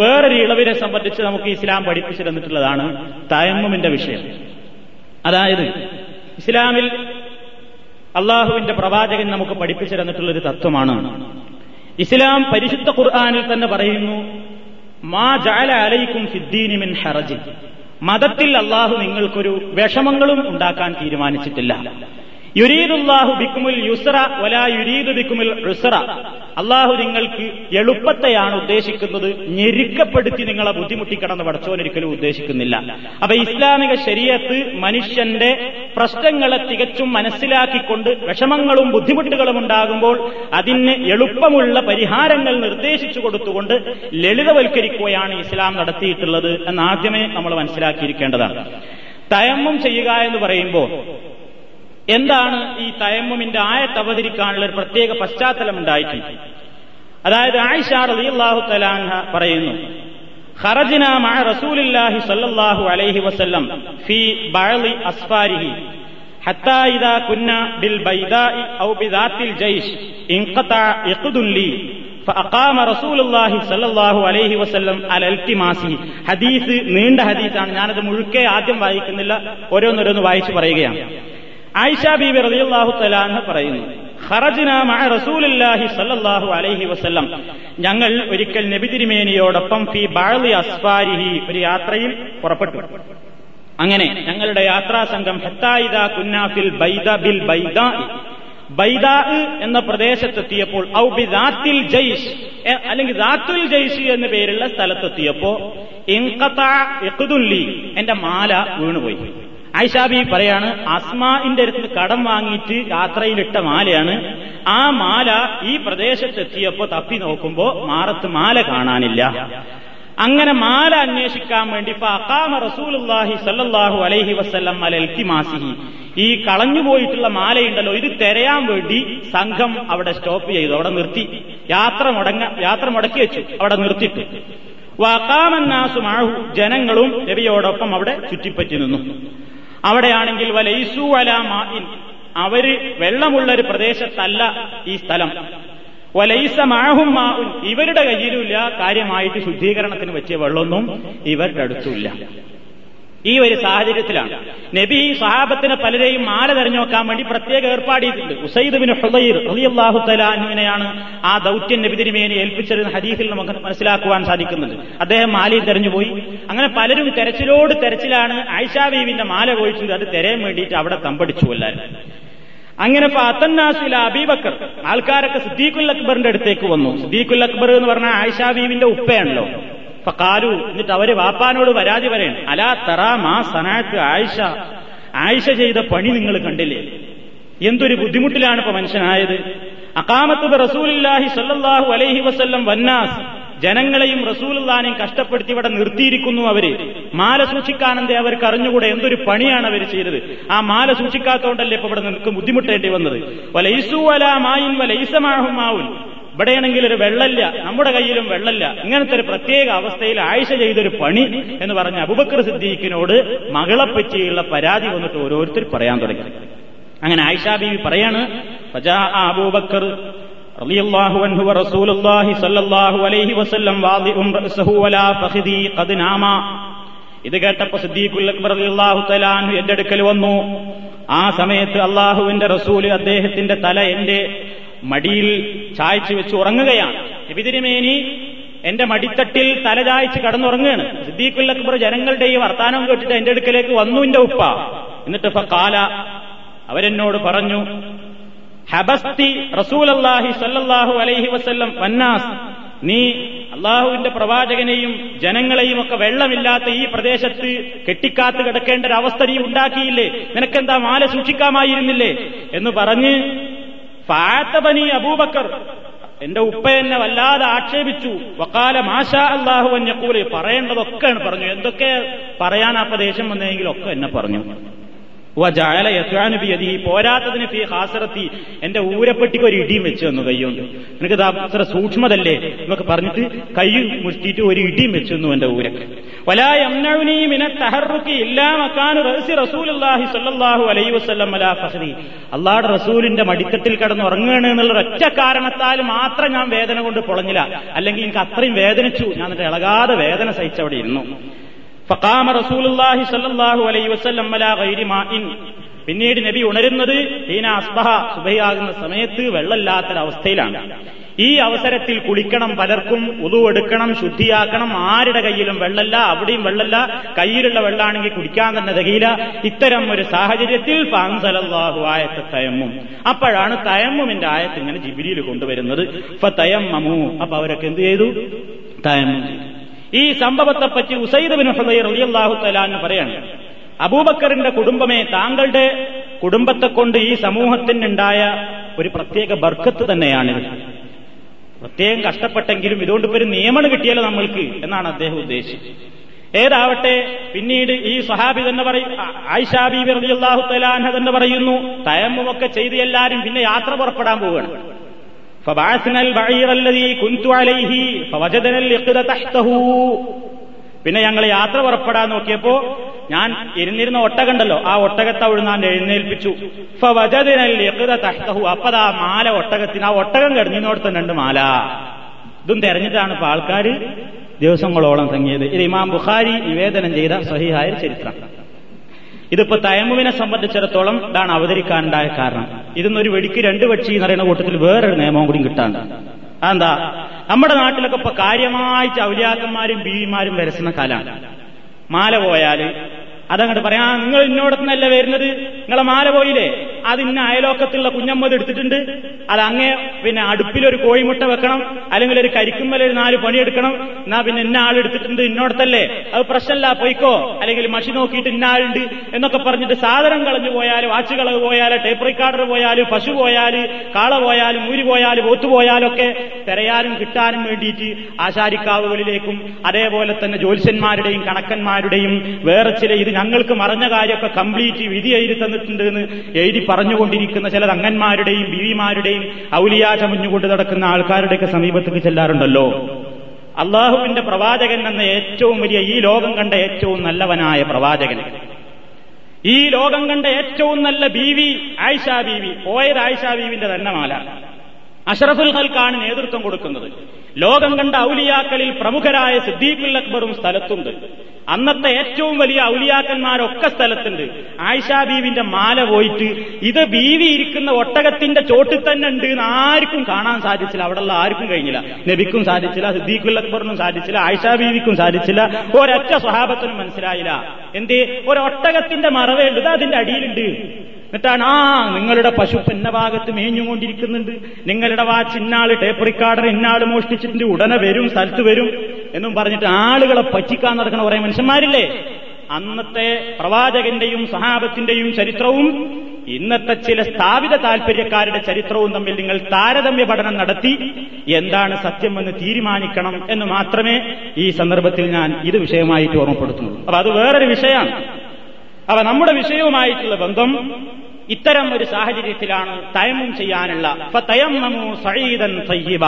വേറൊരു ഇളവിനെ സംബന്ധിച്ച് നമുക്ക് ഇസ്ലാം പഠിപ്പിച്ചു തന്നിട്ടുള്ളതാണ് തയമ്മുമിന്റെ വിഷയം. അതായത് ഇസ്ലാമിൽ അള്ളാഹുവിന്റെ പ്രവാചകൻ നമുക്ക് പഠിപ്പിച്ചു തന്നിട്ടുള്ള ഒരു തത്വമാണ്. ഇസ്ലാം പരിശുദ്ധ ഖുർആാനിൽ തന്നെ പറയുന്നു മാ ജാല അലൈക്കും ഹറജി മതത്തിൽ അള്ളാഹു നിങ്ങൾക്കൊരു വിഷമങ്ങളും ഉണ്ടാക്കാൻ തീരുമാനിച്ചിട്ടില്ല. യുരീദുല്ലാഹു ബിക്കുമുൽ യുസ്ര വലാ യുരീദു ബിക്കുമുൽ ഉസ്ര അള്ളാഹു നിങ്ങൾക്ക് എളുപ്പത്തെയാണ് ഉദ്ദേശിക്കുന്നത് ഞെരുക്കപ്പെടുത്തി നിങ്ങളെ ബുദ്ധിമുട്ടിക്കണമെന്ന് പടച്ചോനൊരിക്കലും ഉദ്ദേശിക്കുന്നില്ല. അപ്പൊ ഇസ്ലാമിക ശരീരത്ത് മനുഷ്യന്റെ പ്രശ്നങ്ങളെ തികച്ചും മനസ്സിലാക്കിക്കൊണ്ട് വിഷമങ്ങളും ബുദ്ധിമുട്ടുകളും ഉണ്ടാകുമ്പോൾ അതിന് എളുപ്പമുള്ള പരിഹാരങ്ങൾ നിർദ്ദേശിച്ചു കൊടുത്തുകൊണ്ട് ലളിതവൽക്കരിക്കുകയാണ് ഇസ്ലാം നടത്തിയിട്ടുള്ളത് എന്ന് ആദ്യമേ നമ്മൾ മനസ്സിലാക്കിയിരിക്കേണ്ടതാണ്. തയമ്മം ചെയ്യുക എന്ന് പറയുമ്പോൾ എന്താണ് ഈ തയമ്മുമിന്റെ ആയത്ത് അവതരിക്കാനുള്ള ഒരു പ്രത്യേക പശ്ചാത്തലം ഉണ്ടായിട്ടുണ്ട് അതായത് ആയിഷ റളിയല്ലാഹു തലാൻഹ പറയുന്നു ഖറജ്ന മഅ റസൂലില്ലാഹി സ്വല്ലല്ലാഹു അലൈഹി വസല്ലം ഫീ ബഅളി അസ്ഫാരിഹി حتى إذا كنا بالبيداء أو بذات الجيش انقطع عقد لي فأقام رسول الله صلى الله عليه وسلم على التماسه ഹദീസ് നീണ്ട ഹദീസാണ് ഞാനത് മുഴുക്കെ ആദ്യം വായിക്കുന്നില്ല ഓരോന്നോരോന്ന് വായിച്ചു പറയുകയാണ് ആയിഷ ബീബി റളിയല്ലാഹു തലാന്ന് പറയുന്നു റസൂലില്ലാഹി സല്ലല്ലാഹു അലൈഹി വസല്ലം. ഞങ്ങൾ ഒരിക്കൽ നബി തിരുമേനിയോടൊപ്പം ഫി ബഅളി അസ്ഫാരിഹി ഒരു യാത്രയിൽ പുറപ്പെട്ടു. അങ്ങനെ ഞങ്ങളുടെ യാത്രാ സംഘം ഹത്തായിദ കുന്നാഫിൽ ബൈദ ബിൽ ബൈദ ബൈദ എന്ന പ്രദേശത്തെത്തിയപ്പോൾ ഔ ബി ദാത്തിൽ ജയ്ഷ് അല്ലെങ്കിൽ ദാത്തുൽ ജയ്ഷ് എന്ന പേരുള്ള സ്ഥലത്തെത്തിയപ്പോ ഇൻകത്തുല്ലി എന്റെ മാല വീണുപോയി. ആയിഷാബി പറയാണ് അസ്മാന്റെ അടുത്ത് കടം വാങ്ങിയിട്ട് യാത്രയിലിട്ട മാലയാണ്. ആ മാല ഈ പ്രദേശത്തെത്തിയപ്പോ തപ്പി നോക്കുമ്പോ മാറത്ത് മാല കാണാനില്ല. അങ്ങനെ മാല അന്വേഷിക്കാൻ വേണ്ടി ഫഅഖാമ റസൂലുള്ളാഹി സല്ലല്ലാഹു അലൈഹി വസല്ലം അലൽ ഇൽത്തിമാസിഹി ഈ കളഞ്ഞുപോയിട്ടുള്ള മാലയുണ്ടല്ലോ ഇത് തെരയാൻ വേണ്ടി സംഘം അവിടെ സ്റ്റോപ്പ് ചെയ്തു അവിടെ നിർത്തി. യാത്ര മുടങ്ങ യാത്ര മുടക്കി വെച്ചു അവിടെ നിർത്തിട്ടു. വഖാമന്നാസു മാഹു ജനങ്ങളും നബിയോടൊപ്പം അവിടെ ചുറ്റിപ്പറ്റി നിന്നു. അവിടെയാണെങ്കിൽ വലൈസു മാഇൻ. അവർ വെള്ളമുള്ള ഒരു പ്രദേശത്തല്ല ഈ സ്ഥലം. വലൈസ മാഹും മാഉൻ. ഇവരുടെ കയ്യിലുമില്ല. കാര്യമായിട്ട് ശുദ്ധീകരണത്തിന് വെച്ച വെള്ളമൊന്നും ഇവരുടെ അടുത്തുമില്ല. ഈ ഒരു സാഹചര്യത്തിലാണ്. നബി സഹാബത്തിന് പലരെയും മാല തെരഞ്ഞു നോക്കാൻ വേണ്ടി പ്രത്യേക ഏർപ്പാട് ചെയ്തിട്ടുണ്ട് ഉസൈദ് ആ ദൗത്യം നബി തിരുമേനി ഏൽപ്പിച്ചതെന്ന് ഹദീസിൽ നമുക്ക് മനസ്സിലാക്കുവാൻ സാധിക്കുന്നുണ്ട്. അദ്ദേഹം മാലയിൽ തെരഞ്ഞുപോയി അങ്ങനെ പലരും തെരച്ചിലോട് തെരച്ചിലാണ് ആയിഷാ ബീവിന്റെ മാല പോയിട്ടുണ്ട് അത് തെരയാൻ വേണ്ടിയിട്ട് അവിടെ തമ്പടിച്ചു എല്ലാവരും അങ്ങനെ അത്തന്നാസുല അബീബക്കർ ആൾക്കാരൊക്കെ സിദ്ദീഖുൽ അക്ബറിന്റെ അടുത്തേക്ക് വന്നു. സിദ്ദീഖുൽ അക്ബർ എന്ന് പറഞ്ഞാൽ ആയിഷാ ബീവിന്റെ ഉപ്പയാണല്ലോ. കാലു എന്നിട്ട് അവർ വാപ്പാനോട് പരാതി പറയണം അലാ തറാ മാ സനാക്ക് ആയിഷ ആയിഷ ചെയ്ത പണി നിങ്ങൾ കണ്ടില്ലേ? എന്തൊരു ബുദ്ധിമുട്ടിലാണ് ഇപ്പൊ മനുഷ്യനായത്? അക്കാമത്ത് റസൂലില്ലാഹി സല്ലാഹു അലൈഹി വസ്ല്ലം വന്നാസ് ജനങ്ങളെയും റസൂലുല്ലാനെയും കഷ്ടപ്പെടുത്തി ഇവിടെ നിർത്തിയിരിക്കുന്നു അവർ. മാല സൂക്ഷിക്കാനെന്തേ അവർക്ക് അറിഞ്ഞുകൂടെ? എന്തൊരു പണിയാണ് അവർ ചെയ്തത്? ആ മാല സൂക്ഷിക്കാത്തതുകൊണ്ടല്ലേ ഇപ്പൊ ഇവിടെ നിൽക്കും ബുദ്ധിമുട്ടേണ്ടി വന്നത്? വലൈസു അലാ മായിൻ വലൈസമാഹും മാവുൻ. ഇവിടെയാണെങ്കിൽ ഒരു വെള്ളല്ല നമ്മുടെ കയ്യിലും വെള്ളല്ല. ഇങ്ങനത്തെ ഒരു പ്രത്യേക അവസ്ഥയിൽ ആയിഷ ചെയ്തൊരു പണി എന്ന് പറഞ്ഞ അബുബക്കർ സിദ്ദീഖിനോട് മകളെപ്പറ്റിയുള്ള പരാതി വന്നിട്ട് ഓരോരുത്തർ പറയാൻ തുടങ്ങി. അങ്ങനെ ആയിഷാ ബീവി പറയാണ് ഫജാ അബൂബക്കർ ഇത് കേട്ടപ്പോ സിദ്ദീഖുൽ അക്ബർ തആല എന്റെ അടുക്കൽ വന്നു. ആ സമയത്ത് അള്ളാഹുവിന്റെ റസൂൽ അദ്ദേഹത്തിന്റെ തല എന്റെ മടിയിൽ ചായച്ചു വെച്ച് ഉറങ്ങുകയാണ്. നബിതിരിമേനി എന്റെ മടിത്തട്ടിൽ തല ചായച്ച് കടന്നുറങ്ങുകയാണ്. സിദ്ദീഖുൽ അക്ബർ ജനങ്ങളുടെ ഈ വർത്താനം കേട്ടിട്ട് എന്റെ അടുക്കലേക്ക് വന്നു എന്റെ ഉപ്പ. എന്നിട്ട് കാല അവരെന്നോട് പറഞ്ഞു ഹബസ്തി റസൂലല്ലാഹി സല്ലാഹു അലൈഹി വസ്ല്ലം വന്നാസ്. നീ അള്ളാഹുവിന്റെ പ്രവാചകനെയും ജനങ്ങളെയും ഒക്കെ വെള്ളമില്ലാത്ത ഈ പ്രദേശത്ത് കെട്ടിക്കാത്ത് കിടക്കേണ്ട ഒരു അവസ്ഥ നീ ഉണ്ടാക്കിയില്ലേ? നിനക്കെന്താ മാല സൂക്ഷിക്കാമായിരുന്നില്ലേ? എന്ന് പറഞ്ഞ് ഫാത്തബനി അബൂബക്കർ. എന്റെ ഉപ്പ എന്നെ വല്ലാതെ ആക്ഷേപിച്ചു. വക്കാല മാഷാ അള്ളാഹു അഞ്ഞക്കൂൽ പറയേണ്ടതൊക്കെയാണ് പറഞ്ഞു. എന്തൊക്കെ പറയാൻ ആ പ്രദേശം വന്നെങ്കിലൊക്കെ എന്നെ പറഞ്ഞു. പോരാത്തതിന് ഫീ ഹാസറത്തി എന്റെ ഊരപ്പെട്ടിക്ക് ഒരു ഇടിയും വെച്ച് തന്നു കയ്യുണ്ട് നിനക്ക് അത്ര സൂക്ഷ്മതല്ലേ? എന്നൊക്കെ പറഞ്ഞിട്ട് കൈ മുഷ്ടിയിട്ട് ഒരു ഇടിയും വെച്ചു തന്നു എന്റെ ഊരക്ക്. അള്ളാഹുടെ റസൂലിന്റെ മടിത്തട്ടിൽ കിടന്ന് ഉറങ്ങുകയാണ് എന്നുള്ള ഒറ്റ കാരണത്താൽ മാത്രം ഞാൻ വേദന കൊണ്ട് പൊളഞ്ഞില്ല. അല്ലെങ്കിൽ എനിക്ക് അത്രയും വേദനിച്ചു. ഞാൻ എന്നിട്ട് ഇളകാതെ വേദന സഹിച്ചവിടെ ഇരുന്നു. ഫഖാമ റസൂലുള്ളാഹി സ്വല്ലല്ലാഹു അലൈഹി വസല്ലം അലാ ഗൈരി മാഇൻ. പിന്നീട് നബി ഉണരുന്നത് ഹീന അസ്ബഹ സുബഹയാകുന്ന സമയത്ത് വെള്ളമില്ലാത്തൊരവസ്ഥയിലാണ്. ഈ അവസരത്തിൽ കുളിക്കണം പലർക്കും ഉതു എടുക്കണം ശുദ്ധിയാക്കണം ആരുടെ കയ്യിലും വെള്ളല്ല അവിടെയും വെള്ളല്ല കയ്യിലുള്ള വെള്ളമാണെങ്കിൽ കുടിക്കാൻ തന്നെ തികയില്ല. ഇത്തരം ഒരു സാഹചര്യത്തിൽ ഫാൻസലല്ലാഹു ആയത്തെ തയമ്മും. അപ്പോഴാണ് തയമ്മുമിന്റെ ആയത്ത് ഇങ്ങനെ ജിബിരിയിൽ കൊണ്ടുവരുന്നത്. ഇപ്പൊ തയമ്മമു അപ്പൊ അവരൊക്കെ എന്ത് ചെയ്തു? തയമ്മം ചെയ്തു. ഈ സംഭവത്തെപ്പറ്റി ഉസൈദ് ബിൻ ഹുദൈർ റളിയല്ലാഹു തആല പറയാണ്. അബൂബക്കറിന്റെ കുടുംബമേ താങ്കളുടെ കുടുംബത്തെ കൊണ്ട് ഈ സമൂഹത്തിനുണ്ടായ ഒരു പ്രത്യേക ബർക്കത്ത് തന്നെയാണ് പ്രത്യേകം കഷ്ടപ്പെട്ടെങ്കിലും ഇതുകൊണ്ട് ഒരു നിയമനം കിട്ടിയല്ലോ നമ്മൾക്ക് എന്നാണ് അദ്ദേഹം ഉദ്ദേശിച്ചത്. ഏതാവട്ടെ പിന്നീട് ഈ സഹാബി തന്നെ പറയും ആയിഷാബി റളിയല്ലാഹു തലാൻ തന്നെ പറയുന്നു തയമ്മുമൊക്കെ ചെയ്ത് എല്ലാരും പിന്നെ യാത്ര പുറപ്പെടാൻ പോവുകയാണ്. فبعثنا البعير الذي كنت عليه فوجدنا الإقد تحته പിന്നെ ഞങ്ങൾ യാത്ര പുറപ്പെടാൻ നോക്കിയപ്പോ ഞാൻ ഇരുന്നിരുന്ന ഒട്ടകണ്ടല്ലോ ആ ഒട്ടകത്തെ അവിടുന്ന് എഴുന്നേൽപ്പിച്ചു തഹ്തഹു അപ്പതാ മാല ഒട്ടകത്തിന് ആ ഒട്ടകം കിടന്നിനോടത്ത് രണ്ട് മാല ഇതും തെരഞ്ഞിട്ടാണ് ഇപ്പൊ ആൾക്കാർ ദിവസങ്ങളോളം തങ്ങിയത് ഇത് ഇമാം ബുഖാരി നിവേദനം ചെയ്ത സഹിഹായ ചരിത്രം ഇതിപ്പോ തയമുവിനെ സംബന്ധിച്ചിടത്തോളം ഇതാണ് അവതരിക്കാനുണ്ടായ കാരണം. ഇതിന്നൊരു വെടിക്ക് രണ്ട് പക്ഷി എന്ന് പറയുന്ന കൂട്ടത്തിൽ വേറൊരു നിയമവും കൂടി കിട്ടാണ്ട്. അതെന്താ? നമ്മുടെ നാട്ടിലൊക്കെ ഇപ്പൊ കാര്യമായിട്ട് ഔലിയാക്കന്മാരും ബീവിമാരും വരസുന്ന കാലാണ്. മാല പോയാൽ അതങ്ങോട്ട് പറയാ നിങ്ങൾ ഇന്നോടത്തുനിന്നല്ല വരുന്നത്? നിങ്ങളെ മാല പോയില്ലേ? അത് ഇന്ന അയലോക്കത്തുള്ള കുഞ്ഞമ്മത് എടുത്തിട്ടുണ്ട്. അത് അങ്ങേ പിന്നെ അടുപ്പിലൊരു കോഴിമുട്ട വെക്കണം അല്ലെങ്കിൽ ഒരു കരിക്കുമ്മൽ ഒരു നാല് പണിയെടുക്കണം. എന്നാ പിന്നെ ഇന്ന ആൾ എടുത്തിട്ടുണ്ട് ഇന്നോടത്തല്ലേ? അത് പ്രശ്നമല്ല പൊയ്ക്കോ. അല്ലെങ്കിൽ മഷി നോക്കിയിട്ട് ഇന്ന ആളുണ്ട് എന്നൊക്കെ പറഞ്ഞിട്ട് സാധനം കളഞ്ഞു പോയാൽ വാച്ച് കളവ് പോയാൽ ടേപ്പ് റിക്കാർഡർ പോയാൽ പശു പോയാൽ കാള പോയാലും ഊരി പോയാൽ പോത്തു പോയാലൊക്കെ തിരയാനും കിട്ടാനും വേണ്ടിയിട്ട് ആശാരിക്കാവുകളിലേക്കും അതേപോലെ തന്നെ ജ്യോത്സ്യന്മാരുടെയും കണക്കന്മാരുടെയും വേറെ ചില ഇത് ഞങ്ങൾക്ക് മറഞ്ഞ കാര്യമൊക്കെ കംപ്ലീറ്റ് വിധി എഴുതി തന്നിട്ടുണ്ട് എന്ന് എഴുതി പറഞ്ഞുകൊണ്ടിരിക്കുന്ന ചില തങ്ങന്മാരുടെയും ബീവിമാരുടെയും ഔലിയാ ചമഞ്ഞുകൊണ്ട് നടക്കുന്ന ആൾക്കാരുടെയൊക്കെ സമീപത്തേക്ക് ചെല്ലാറുണ്ടല്ലോ. അള്ളാഹുവിന്റെ പ്രവാചകൻ എന്ന ഏറ്റവും വലിയ ഈ ലോകം കണ്ട ഏറ്റവും നല്ലവനായ പ്രവാചകൻ. ഈ ലോകം കണ്ട ഏറ്റവും നല്ല ബീവി ആയിഷാ ബീവി പോയത് ആയിഷാ ബീവിന്റെ തന്നെ മാല. അഷറഫുൽ ഹൽക്കാണ് നേതൃത്വം കൊടുക്കുന്നത്. ലോകം കണ്ട ഔലിയാക്കളിൽ പ്രമുഖരായ സിദ്ദീഖുൽ അക്ബറും സ്ഥലത്തുണ്ട്. അന്നത്തെ ഏറ്റവും വലിയ ഔലിയാക്കന്മാരൊക്കെ സ്ഥലത്തുണ്ട്. ആയിഷാ ബീവിന്റെ മാല പോയിട്ട് ഇത് ബീവി ഇരിക്കുന്ന ഒട്ടകത്തിന്റെ ചോട്ടിൽ തന്നെ ഉണ്ട് എന്ന് ആർക്കും കാണാൻ സാധിച്ചില്ല. അവിടെയുള്ള ആർക്കും കഴിഞ്ഞില്ല. നബിക്കും സാധിച്ചില്ല സിദ്ദീഖുൽ അക്ബറിനും സാധിച്ചില്ല ആയിഷാ ബീവിക്കും സാധിച്ചില്ല. ഒരൊറ്റ സ്വഭാവത്തിനും മനസ്സിലായില്ല. എന്തേ? ഒരൊട്ടകത്തിന്റെ മറവേണ്ടത് അതിന്റെ അടിയിലുണ്ട്. എന്നിട്ടാണ് ആ നിങ്ങളുടെ പശു പിന്ന ഭാഗത്ത് മേഞ്ഞുകൊണ്ടിരിക്കുന്നുണ്ട്. നിങ്ങളുടെ വാച്ച് ഇന്നാൾ ടേപ്പ് റിക്കാർഡർ ഇന്നാൾ മോഷ്ടിച്ചിട്ടുണ്ട് ഉടനെ വരും സ്ഥലത്ത് വരും എന്നും പറഞ്ഞിട്ട് ആളുകളെ പറ്റിക്കാൻ നടക്കണ കുറെ മനുഷ്യന്മാരില്ലേ? അന്നത്തെ പ്രവാചകന്റെയും സഹാബത്തിന്റെയും ചരിത്രവും ഇന്നത്തെ ചില സ്ഥാപിത താൽപര്യക്കാരുടെ ചരിത്രവും തമ്മിൽ നിങ്ങൾ താരതമ്യ പഠനം നടത്തി എന്താണ് സത്യമെന്ന് തീരുമാനിക്കണം എന്ന് മാത്രമേ ഈ സന്ദർഭത്തിൽ ഞാൻ ഇത് വിഷയമായിട്ട് ഓർമ്മപ്പെടുത്തുന്നുള്ളൂ. അപ്പൊ അത് വേറൊരു വിഷയമാണ്. അപ്പൊ നമ്മുടെ വിഷയവുമായിട്ടുള്ള ബന്ധം ഇത്തരം ഒരു സാഹചര്യത്തിലാണ് തയമ്മും ചെയ്യാനുള്ള. തയ്യിബ.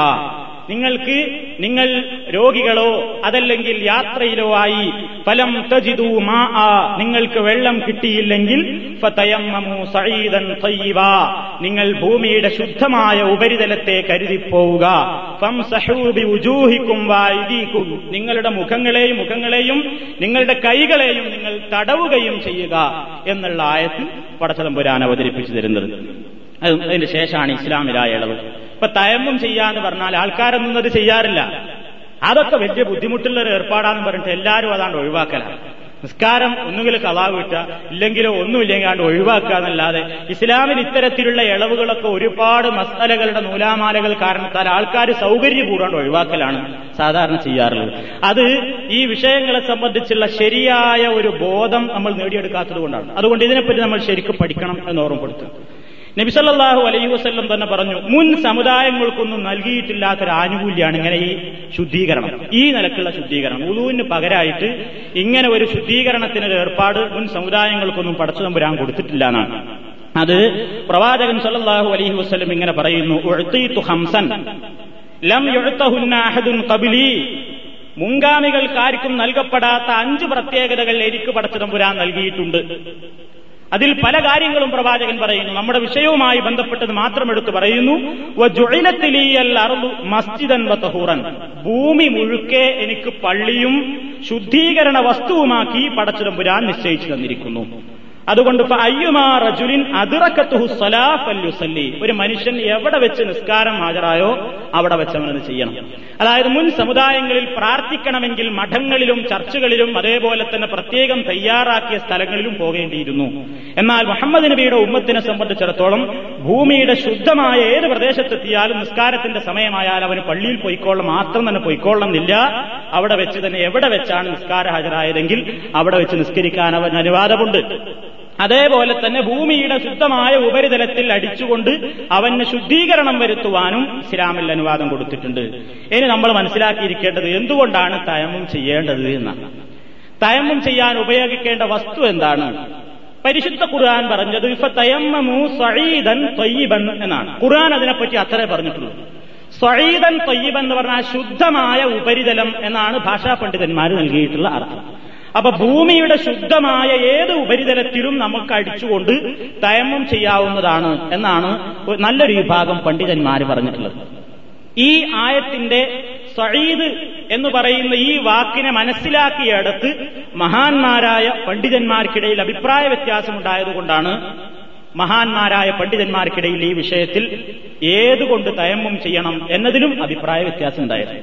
നിങ്ങൾക്ക് നിങ്ങൾ രോഗികളോ അതല്ലെങ്കിൽ യാത്രയിലോ ആയി ഫലം തജിതു മാ നിങ്ങൾക്ക് വെള്ളം കിട്ടിയില്ലെങ്കിൽ നിങ്ങൾ ഭൂമിയുടെ ശുദ്ധമായ ഉപരിതലത്തെ കരുതിപ്പോവുക. നിങ്ങളുടെ മുഖങ്ങളെയും മുഖങ്ങളെയും നിങ്ങളുടെ കൈകളെയും നിങ്ങൾ തടവുകയും ചെയ്യുക എന്നുള്ള ആയത്ത് പടച്ചതമ്പുരാൻ അവതരിപ്പിച്ചു തരുന്നത്. അത് അതിന് ശേഷമാണ് ഇസ്ലാമിലായ ഇളവ്. ഇപ്പൊ തയമ്മും ചെയ്യാന്ന് പറഞ്ഞാൽ ആൾക്കാരൊന്നും അത് ചെയ്യാറില്ല. അതൊക്കെ വലിയ ബുദ്ധിമുട്ടുള്ള ഒരു ഏർപ്പാടാന്ന് പറഞ്ഞിട്ട് എല്ലാവരും അതാണ്ട് ഒഴിവാക്കലാണ് നിസ്കാരം ഒന്നുകിൽ കളാവ് കിട്ടുക ഇല്ലെങ്കിലോ ഒന്നുമില്ലെങ്കിൽ ആണ്ട് ഒഴിവാക്കുക എന്നല്ലാതെ ഇസ്ലാമിൽ ഇത്തരത്തിലുള്ള ഇളവുകളൊക്കെ ഒരുപാട് മസ്തലകളുടെ നൂലാമാലകൾ കാരണത്താൽ ആൾക്കാർ സൗകര്യപൂർവം ഒഴിവാക്കലാണ് സാധാരണ ചെയ്യാറുള്ളത്. അത് ഈ വിഷയങ്ങളെ സംബന്ധിച്ചുള്ള ശരിയായ ഒരു ബോധം നമ്മൾ നേടിയെടുക്കാത്തത് കൊണ്ടാണ്. അതുകൊണ്ട് ഇതിനെപ്പറ്റി നമ്മൾ ശരിക്കും പഠിക്കണം എന്ന് ഓർമ്മപ്പെടുത്തും നബിസല്ലാഹു അലൈഹി വസ്ല്ലം തന്നെ പറഞ്ഞു മുൻ സമുദായങ്ങൾക്കൊന്നും നൽകിയിട്ടില്ലാത്തൊരു ആനുകൂല്യമാണ് ഇങ്ങനെ ഈ ശുദ്ധീകരണം. ഈ നിലക്കുള്ള ശുദ്ധീകരണം. ഉളുവിന് പകരമായിട്ട് ഇങ്ങനെ ഒരു ശുദ്ധീകരണത്തിനൊരു ഏർപ്പാട് മുൻ സമുദായങ്ങൾക്കൊന്നും പടച്ചു തമ്പുരാൻ കൊടുത്തിട്ടില്ല എന്നാണ്. അത് പ്രവാചകൻ സല്ലാഹു അലൈഹി വസ്ലം ഇങ്ങനെ പറയുന്നു ഹംസൻ ലം ഖബിലി. മുൻഗാമികൾക്കാർക്കും നൽകപ്പെടാത്ത അഞ്ച് പ്രത്യേകതകൾ എനിക്ക് പടച്ചു തമ്പുരാൻ നൽകിയിട്ടുണ്ട്. അതിൽ പല കാര്യങ്ങളും പ്രവാചകൻ പറയുന്നു. നമ്മുടെ വിഷയവുമായി ബന്ധപ്പെട്ടത് മാത്രം എടുത്തു പറയുന്നു. മസ്ജിദൻ ഭൂമി മുഴുക്കെ എനിക്ക് പള്ളിയും ശുദ്ധീകരണ വസ്തുവുമാക്കി പടച്ചിടമ്പുരാൻ നിശ്ചയിച്ചു തന്നിരിക്കുന്നു. അതുകൊണ്ട് അതിറക്കത്തുഹുസലാഫല്ലുസല്ലി ഒരു മനുഷ്യൻ എവിടെ വെച്ച് നിസ്കാരം ഹാജരായോ അവിടെ വെച്ച് അവനത് ചെയ്യണം. അതായത് മുൻ സമുദായങ്ങളിൽ പ്രാർത്ഥിക്കണമെങ്കിൽ മഠങ്ങളിലും ചർച്ചുകളിലും അതേപോലെ തന്നെ പ്രത്യേകം തയ്യാറാക്കിയ സ്ഥലങ്ങളിലും പോകേണ്ടിയിരുന്നു. എന്നാൽ മുഹമ്മദ് നബിയുടെ ഉമ്മത്തിനെ സംബന്ധിച്ചിടത്തോളം ഭൂമിയുടെ ശുദ്ധമായ ഏത് പ്രദേശത്തെത്തിയാലും നിസ്കാരത്തിന്റെ സമയമായാൽ അവന് പള്ളിയിൽ പോയിക്കോളണം മാത്രം തന്നെ പോയിക്കൊള്ളണമെന്നില്ല അവിടെ വെച്ച് തന്നെ എവിടെ വെച്ചാണ് നിസ്കാര ഹാജരായതെങ്കിൽ അവിടെ വെച്ച് നിസ്കരിക്കാൻ അവൻ അനുവാദമുണ്ട്. അതേപോലെ തന്നെ ഭൂമിയുടെ ശുദ്ധമായ ഉപരിതലത്തിൽ അടിച്ചുകൊണ്ട് അവന് ശുദ്ധീകരണം വരുത്തുവാനും ഇസ്ലാമിൽ അനുവാദം കൊടുത്തിട്ടുണ്ട്. ഇനി നമ്മൾ മനസ്സിലാക്കിയിരിക്കേണ്ടത് എന്തുകൊണ്ടാണ് തയമം ചെയ്യേണ്ടത് എന്നാണ്. തയമം ചെയ്യാൻ ഉപയോഗിക്കേണ്ട വസ്തു എന്താണ്? പരിശുദ്ധ ഖുർആൻ പറഞ്ഞത് ഇഫ തയമ്മു സഈദൻ തൊയ്യബൻ എന്നാണ്. ഖുർആൻ അതിനെപ്പറ്റി അത്രേ പറഞ്ഞിട്ടുള്ളൂ. സ്വഴീതൻ തൊയ്യബൻ എന്ന് പറഞ്ഞാൽ ശുദ്ധമായ ഉപരിതലം എന്നാണ് ഭാഷാ പണ്ഡിതന്മാർ നൽകിയിട്ടുള്ള അർത്ഥം. അപ്പൊ ഭൂമിയുടെ ശുദ്ധമായ ഏത് ഉപരിതലത്തിലും നമുക്ക് അടിച്ചുകൊണ്ട് തയമം ചെയ്യാവുന്നതാണ് എന്നാണ് നല്ലൊരു വിഭാഗം പണ്ഡിതന്മാർ പറഞ്ഞിട്ടുള്ളത്. ഈ ആയത്തിന്റെ സഴീദ് എന്ന് പറയുന്ന ഈ വാക്കിനെ മനസ്സിലാക്കിയടത്ത് മഹാന്മാരായ പണ്ഡിതന്മാർക്കിടയിൽ അഭിപ്രായ വ്യത്യാസമുണ്ടായതുകൊണ്ടാണ് മഹാന്മാരായ പണ്ഡിതന്മാർക്കിടയിൽ ഈ വിഷയത്തിൽ ഏതുകൊണ്ട് തയമ്മം ചെയ്യണം എന്നതിലും അഭിപ്രായ വ്യത്യാസം ഉണ്ടായത്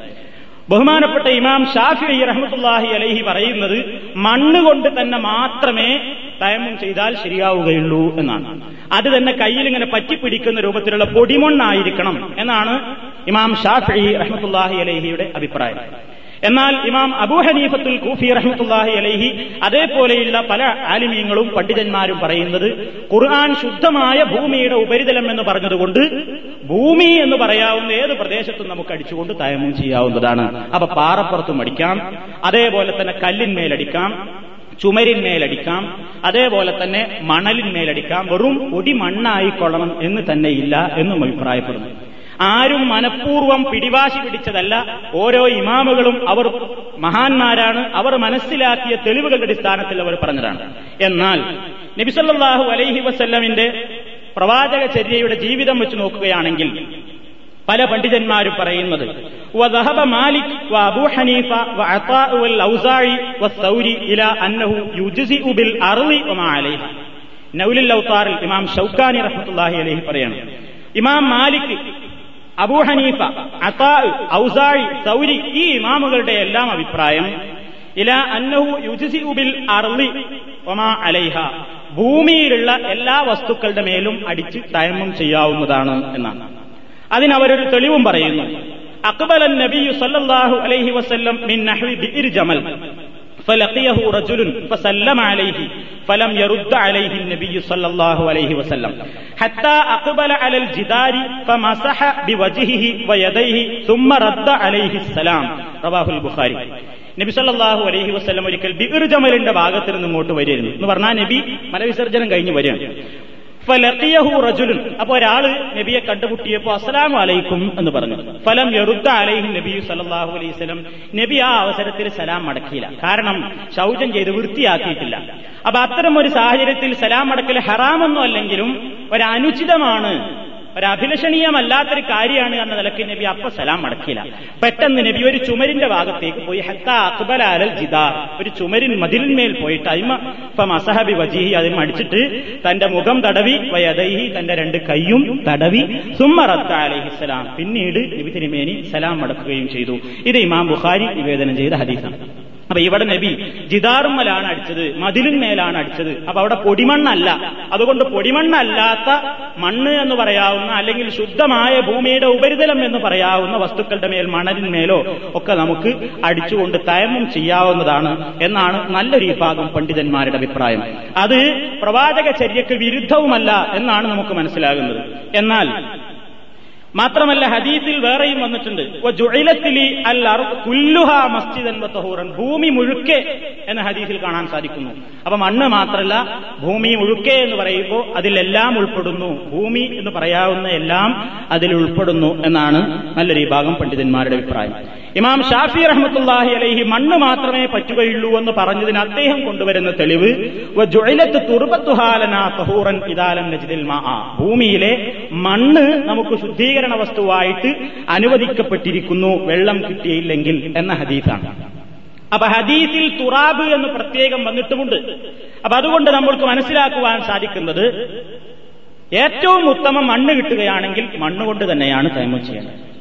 ബഹുമാനപ്പെട്ട ഇമാം ഷാഫി റഹ്മത്തുല്ലാഹി അലൈഹി പറയുന്നത് മണ്ണ് കൊണ്ട് തന്നെ മാത്രമേ തയമം ചെയ്താൽ ശരിയാവുകയുള്ളൂ എന്നാണ്. അത് തന്നെ കയ്യിൽ ഇങ്ങനെ പറ്റിപ്പിടിക്കുന്ന രൂപത്തിലുള്ള പൊടിമണ്ണായിരിക്കണം എന്നാണ് ഇമാം ഷാഫി റഹ്മത്തുല്ലാഹി അലഹിയുടെ അഭിപ്രായം. എന്നാൽ ഇമാം അബൂ ഹനീഫത്തുൽ കൂഫി റഹ്മത്തുല്ലാഹി അലൈഹി അതേപോലെയുള്ള പല ആലിമീങ്ങളും പണ്ഡിതന്മാരും പറയുന്നത് ഖുർആൻ ശുദ്ധമായ ഭൂമിയുടെ ഉപരിതലം എന്ന് പറഞ്ഞതുകൊണ്ട് ഭൂമി എന്ന് പറയാവുന്ന ഏത് പ്രദേശത്തും നമുക്ക് അടിച്ചുകൊണ്ട് തയമം ചെയ്യാവുന്നതാണ്. അപ്പൊ പാറപ്പുറത്തും അടിക്കാം അതേപോലെ തന്നെ കല്ലിന്മേലടിക്കാം ചുമരിന്മേലടിക്കാം അതേപോലെ തന്നെ മണലിന്മേലടിക്കാം. വെറും ഒടി മണ്ണായിക്കൊള്ളണം എന്ന് തന്നെയില്ല എന്നും അഭിപ്രായപ്പെടുന്നു. ആരും മനഃപൂർവ്വം പിടിവാശി പിടിച്ചതല്ല ഓരോ ഇമാമുകളും അവർ മഹാന്മാരാണ് അവർ മനസ്സിലാക്കിയ തെളിവുകളുടെ അടിസ്ഥാനത്തിൽ അവർ പറഞ്ഞതാണ് എന്നാൽ നബിസല്ലാഹു അലൈഹി വസല്ലമിന്റെ പ്രവാചക ചര്യയുടെ ജീവിതം വെച്ച് നോക്കുകയാണെങ്കിൽ പല പണ്ഡിതന്മാരും പറയുന്നത് وذهب مالك وابو حنيفه وعطاء والاوزاعي والثوري الى انه يجزئ بالارض وما عليها നൗലുൽ ഔത്താറിൽ ഇമാം ഷൗക്കാനി റഹ്മത്തുള്ളാഹി അലൈഹി പറയാണ് ഇമാം മാലിക് അബൂ ഹനീഫ അത്താ ഔസാഴി സൗരി ഈ ഇമാമുകളുടെ എല്ലാം അഭിപ്രായം ഇല അന്നഹു യുജിസി ഉബിൽ അർലി ഒമാ അലൈഹ ഭൂമിയിലുള്ള എല്ലാ വസ്തുക്കളുടെ മേലും അടിച്ച് തയമ്മം ചെയ്യാവുന്നതാണ് എന്നാണ്. അതിനവരൊരു തെളിവും പറയുന്നു. അക്ബൽ നബിയു സല്ലല്ലാഹു അലൈഹി വസല്ലം മിൻ നഹ്വി ബിഇർ ജമൽ. فلقيه رجل فسلم عليه فلم يرد عليه النبي صلى الله عليه وسلم حتى أقبل على الجدار فمسح بوجهه ويديه ثم رد عليه السلام رواه البخاري നബി സല്ലാഹു അലൈഹി വസ്ലം ഒരിക്കൽ ബിർ ജമലിന്റെ ഭാഗത്ത് നിന്ന് ഇങ്ങോട്ട് വരികയായിരുന്നു എന്ന് പറഞ്ഞാൽ നബി മലവിസർജനം കഴിഞ്ഞ് വരികയാണ് ഫലത്തിയഹു റജുലുൻ. അപ്പൊ ഒരാൾ നബിയെ കണ്ടുമുട്ടിയപ്പോ അസ്സലാം അലൈക്കും എന്ന് പറഞ്ഞു. ഫലം എടുത്ത അലൈഹി നബി സല്ലാഹു സ്വലം നബി ആ അവസരത്തിൽ സലാം മടക്കിയില്ല കാരണം ശൗചം ചെയ്ത് വൃത്തിയാക്കിയിട്ടില്ല. അപ്പൊ അത്തരം ഒരു സാഹചര്യത്തിൽ സലാം മടക്കൽ ഹറാമൊന്നും അല്ലെങ്കിലും ഒരനുചിതമാണ് ഒരഭിലഷണീയമല്ലാത്തൊരു കാര്യമാണ് എന്ന നിലയ്ക്ക് നബി അപ്പൊ സലാം മടക്കില്ല പെട്ടെന്ന് നബി ഒരു ചുമരിന്റെ ഭാഗത്തേക്ക് പോയി ഹത്ത അക്ബലാലൽ ജിദാർ. ഒരു ചുമരിൻ മതിലിന്മേൽ പോയിട്ട് അയിമ ഇപ്പം അസഹബി വജീഹി അതിൽ അടിച്ചിട്ട് തന്റെ മുഖം തടവി വയദൈഹി തന്റെ രണ്ട് കൈയും തടവി സുമ്മറത്ത അലഹിസ്സലാം പിന്നീട് നബി തിരുമേനി സലാം മടക്കുകയും ചെയ്തു. ഇത് ഇമാം ബുഖാരി നിവേദനം ചെയ്ത ഹദീസാണ്. അപ്പൊ ഇവിടെ നബി ജിതാർമലാണ് അടിച്ചത് മതിലും മേലാണ് അടിച്ചത്. അപ്പൊ അവിടെ പൊടിമണ്ണല്ല. അതുകൊണ്ട് പൊടിമണ്ണല്ലാത്ത മണ്ണ് എന്ന് പറയാവുന്ന അല്ലെങ്കിൽ ശുദ്ധമായ ഭൂമിയുടെ ഉപരിതലം എന്ന് പറയാവുന്ന വസ്തുക്കളുടെ മേൽ മണലിന്മേലോ ഒക്കെ നമുക്ക് അടിച്ചുകൊണ്ട് തയമം ചെയ്യാവുന്നതാണ് എന്നാണ് നല്ലൊരു വിഭാഗം പണ്ഡിതന്മാരുടെ അഭിപ്രായം. അത് പ്രവാചക ചര്യക്ക് വിരുദ്ധവുമല്ല എന്നാണ് നമുക്ക് മനസ്സിലാകുന്നത്. എന്നാൽ മാത്രമല്ല ഹദീസിൽ വേറെയും വന്നിട്ടുണ്ട്. ഭൂമി മുഴുക്കെ എന്ന ഹദീസിൽ കാണാൻ സാധിക്കുന്നു. അപ്പൊ മണ്ണ് മാത്രമല്ല ഭൂമി മുഴുക്കെ എന്ന് പറയുമ്പോൾ അതിലെല്ലാം ഉൾപ്പെടുന്നു. ഭൂമി എന്ന് പറയാവുന്ന എല്ലാം അതിൽ ഉൾപ്പെടുന്നു എന്നാണ് നല്ലൊരു വിഭാഗം പണ്ഡിതന്മാരുടെ അഭിപ്രായം. ഇമാം ഷാഫി റഹ്മത്തുല്ലാഹി അലൈഹി മണ്ണ് മാത്രമേ പറ്റുകയുള്ളൂ എന്ന് പറഞ്ഞതിന് അദ്ദേഹം കൊണ്ടുവരുന്ന തെളിവ് ഭൂമിയിലെ മണ്ണ് നമുക്ക് ശുദ്ധീകരണ വസ്തുവായിട്ട് അനുവദിക്കപ്പെട്ടിരിക്കുന്നു വെള്ളം കിട്ടിയില്ലെങ്കിൽ എന്ന ഹദീസാണ്. അപ്പൊ ഹദീസിൽ തുറാബ് എന്ന് പ്രത്യേകം വന്നിട്ടുമുണ്ട്. അപ്പൊ അതുകൊണ്ട് നമ്മൾക്ക് മനസ്സിലാക്കുവാൻ സാധിക്കുന്നത് ഏറ്റവും ഉത്തമം മണ്ണ് കിട്ടുകയാണെങ്കിൽ മണ്ണുകൊണ്ട് തന്നെയാണ് തൈമം ചെയ്യേണ്ടത്.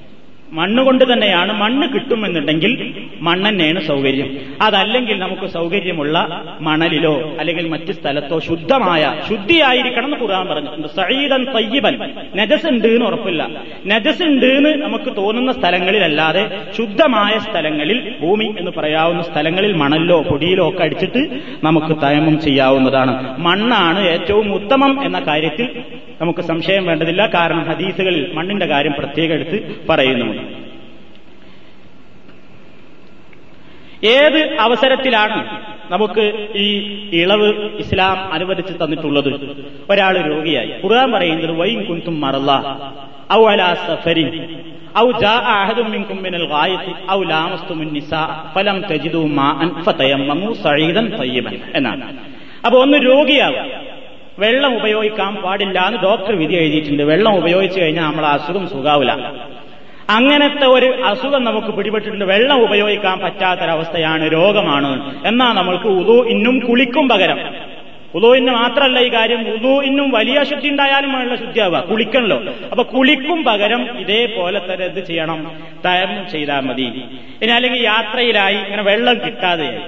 മണ്ണുകൊണ്ട് തന്നെയാണ് മണ്ണ് കിട്ടുമെന്നുണ്ടെങ്കിൽ മണ്ണെന്നെയാണ് സൗകര്യം. അതല്ലെങ്കിൽ നമുക്ക് സൗകര്യമുള്ള മണലിലോ അല്ലെങ്കിൽ മറ്റ് സ്ഥലത്തോ ശുദ്ധമായ ശുദ്ധിയായിരിക്കണം എന്ന് ഖുർആൻ പറഞ്ഞിട്ടുണ്ട്. സഹീദൻ തയ്യബൻ. നജസ് ഉണ്ട് എന്ന് ഉറപ്പില്ല. നജസ് ഉണ്ട് എന്ന് നമുക്ക് തോന്നുന്ന സ്ഥലങ്ങളിലല്ലാതെ ശുദ്ധമായ സ്ഥലങ്ങളിൽ ഭൂമി എന്ന് പറയാവുന്ന സ്ഥലങ്ങളിൽ മണലിലോ പൊടിയിലോ ഒക്കെ അടിച്ചിട്ട് നമുക്ക് തയമം ചെയ്യാവുന്നതാണ്. മണ്ണാണ് ഏറ്റവും ഉത്തമം എന്ന കാര്യത്തിൽ നമുക്ക് സംശയം വേണ്ടതില്ല. കാരണം ഹദീസുകളിൽ മണ്ണിന്റെ കാര്യം പ്രത്യേകം എടുത്ത് പറയുന്നുമുണ്ട് ഏത് അവസരത്തിലാണ് നമുക്ക് ഈ ഇളവ് ഇസ്ലാം അനുവദിച്ചു തന്നിട്ടുള്ളത്? ഒരാൾ രോഗിയായി. ഖുർആൻ പറയുന്നത് വൈ കുന്തും മറല്ല ഔ അലാ സഫരി ഔ ജാ അഹദും മിൻകും മിനൽ ഗായത്തി ഔ ലാമസ്തുമുൻ നിസാ ഫലം തജിദു മാഅൻ ഫതയമ്മമു സഈദൻ തയ്യിബൻ എന്നാണ്. അപ്പൊ ഒന്ന് രോഗിയാകും വെള്ളം ഉപയോഗിക്കാൻ പാടില്ല എന്ന് ഡോക്ടർ വിധി എഴുതിയിട്ടുണ്ട്. വെള്ളം ഉപയോഗിച്ചു കഴിഞ്ഞാൽ നമ്മൾ അസുഖം സുഖാവില്ല. അങ്ങനത്തെ ഒരു അസുഖം നമുക്ക് പിടിപെട്ടിട്ടുണ്ട്. വെള്ളം ഉപയോഗിക്കാൻ പറ്റാത്തൊരവസ്ഥയാണ് രോഗമാണ്. എന്നാ നമ്മൾക്ക് ഉദു ഇന്നും കുളിക്കും പകരം. ഉദുവിന് മാത്രമല്ല ഈ കാര്യം. ഉദുവിനും വലിയ ശുദ്ധി ഉണ്ടായാലും വേണ്ട ശുദ്ധിയാവുക. കുളിക്കണല്ലോ. അപ്പൊ കുളിക്കും പകരം ഇതേപോലെ തന്നെ എന്ത് ചെയ്യണം? തയം ചെയ്താൽ മതി. ഇനി അല്ലെങ്കിൽ യാത്രയിലായി ഇങ്ങനെ വെള്ളം കിട്ടാതെയായി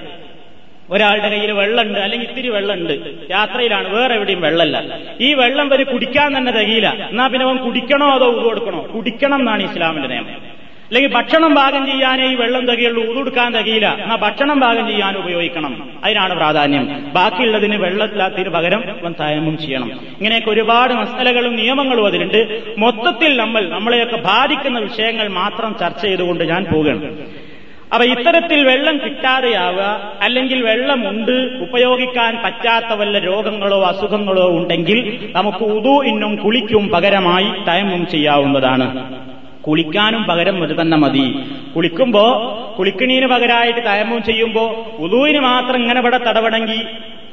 ഒരാളുടെ കയ്യിൽ വെള്ളമുണ്ട് അല്ലെങ്കിൽ ഇത്തിരി വെള്ളമുണ്ട് രാത്രിയിലാണ് വേറെ എവിടെയും വെള്ളമല്ല ഈ വെള്ളം വരെ കുടിക്കാൻ തന്നെ തികയില്ല. എന്നാ പിന്നെ അവൻ കുടിക്കണോ അതോ ഊതു കൊടുക്കണോ? കുടിക്കണം എന്നാണ് ഇസ്ലാമിന്റെ നിയമം. അല്ലെങ്കിൽ ഭക്ഷണം പാകം ചെയ്യാനേ ഈ വെള്ളം തികയുള്ളൂ കൊടുക്കാൻ തികയില്ല. എന്നാ ഭക്ഷണം പാകം ചെയ്യാൻ ഉപയോഗിക്കണം. അതിനാണ് പ്രാധാന്യം. ബാക്കിയുള്ളതിന് വെള്ളത്തിലാത്തിന് പകരം അവൻ തയമ്മും ചെയ്യണം. ഇങ്ങനെയൊക്കെ ഒരുപാട് മസലകളും നിയമങ്ങളും അതിലുണ്ട്. മൊത്തത്തിൽ നമ്മൾ നമ്മളെയൊക്കെ ബാധിക്കുന്ന വിഷയങ്ങൾ മാത്രം ചർച്ച ചെയ്തുകൊണ്ട് ഞാൻ പോവുകയാണ്. അപ്പൊ ഇത്തരത്തിൽ വെള്ളം കിട്ടാതെയാവുക അല്ലെങ്കിൽ വെള്ളമുണ്ട് ഉപയോഗിക്കാൻ പറ്റാത്ത വല്ല രോഗങ്ങളോ അസുഖങ്ങളോ ഉണ്ടെങ്കിൽ നമുക്ക് ഉതു ഇന്നും കുളിക്കും പകരമായി തയമ്മും ചെയ്യാവുന്നതാണ്. കുളിക്കാനും പകരം ഒരു തന്നെ മതി. കുളിക്കുമ്പോ കുളിക്കണീന് പകരമായിട്ട് തയമ്മും ചെയ്യുമ്പോ ഉദുവിന് മാത്രം ഇങ്ങനെ ഇവിടെ തടവണമെങ്കിൽ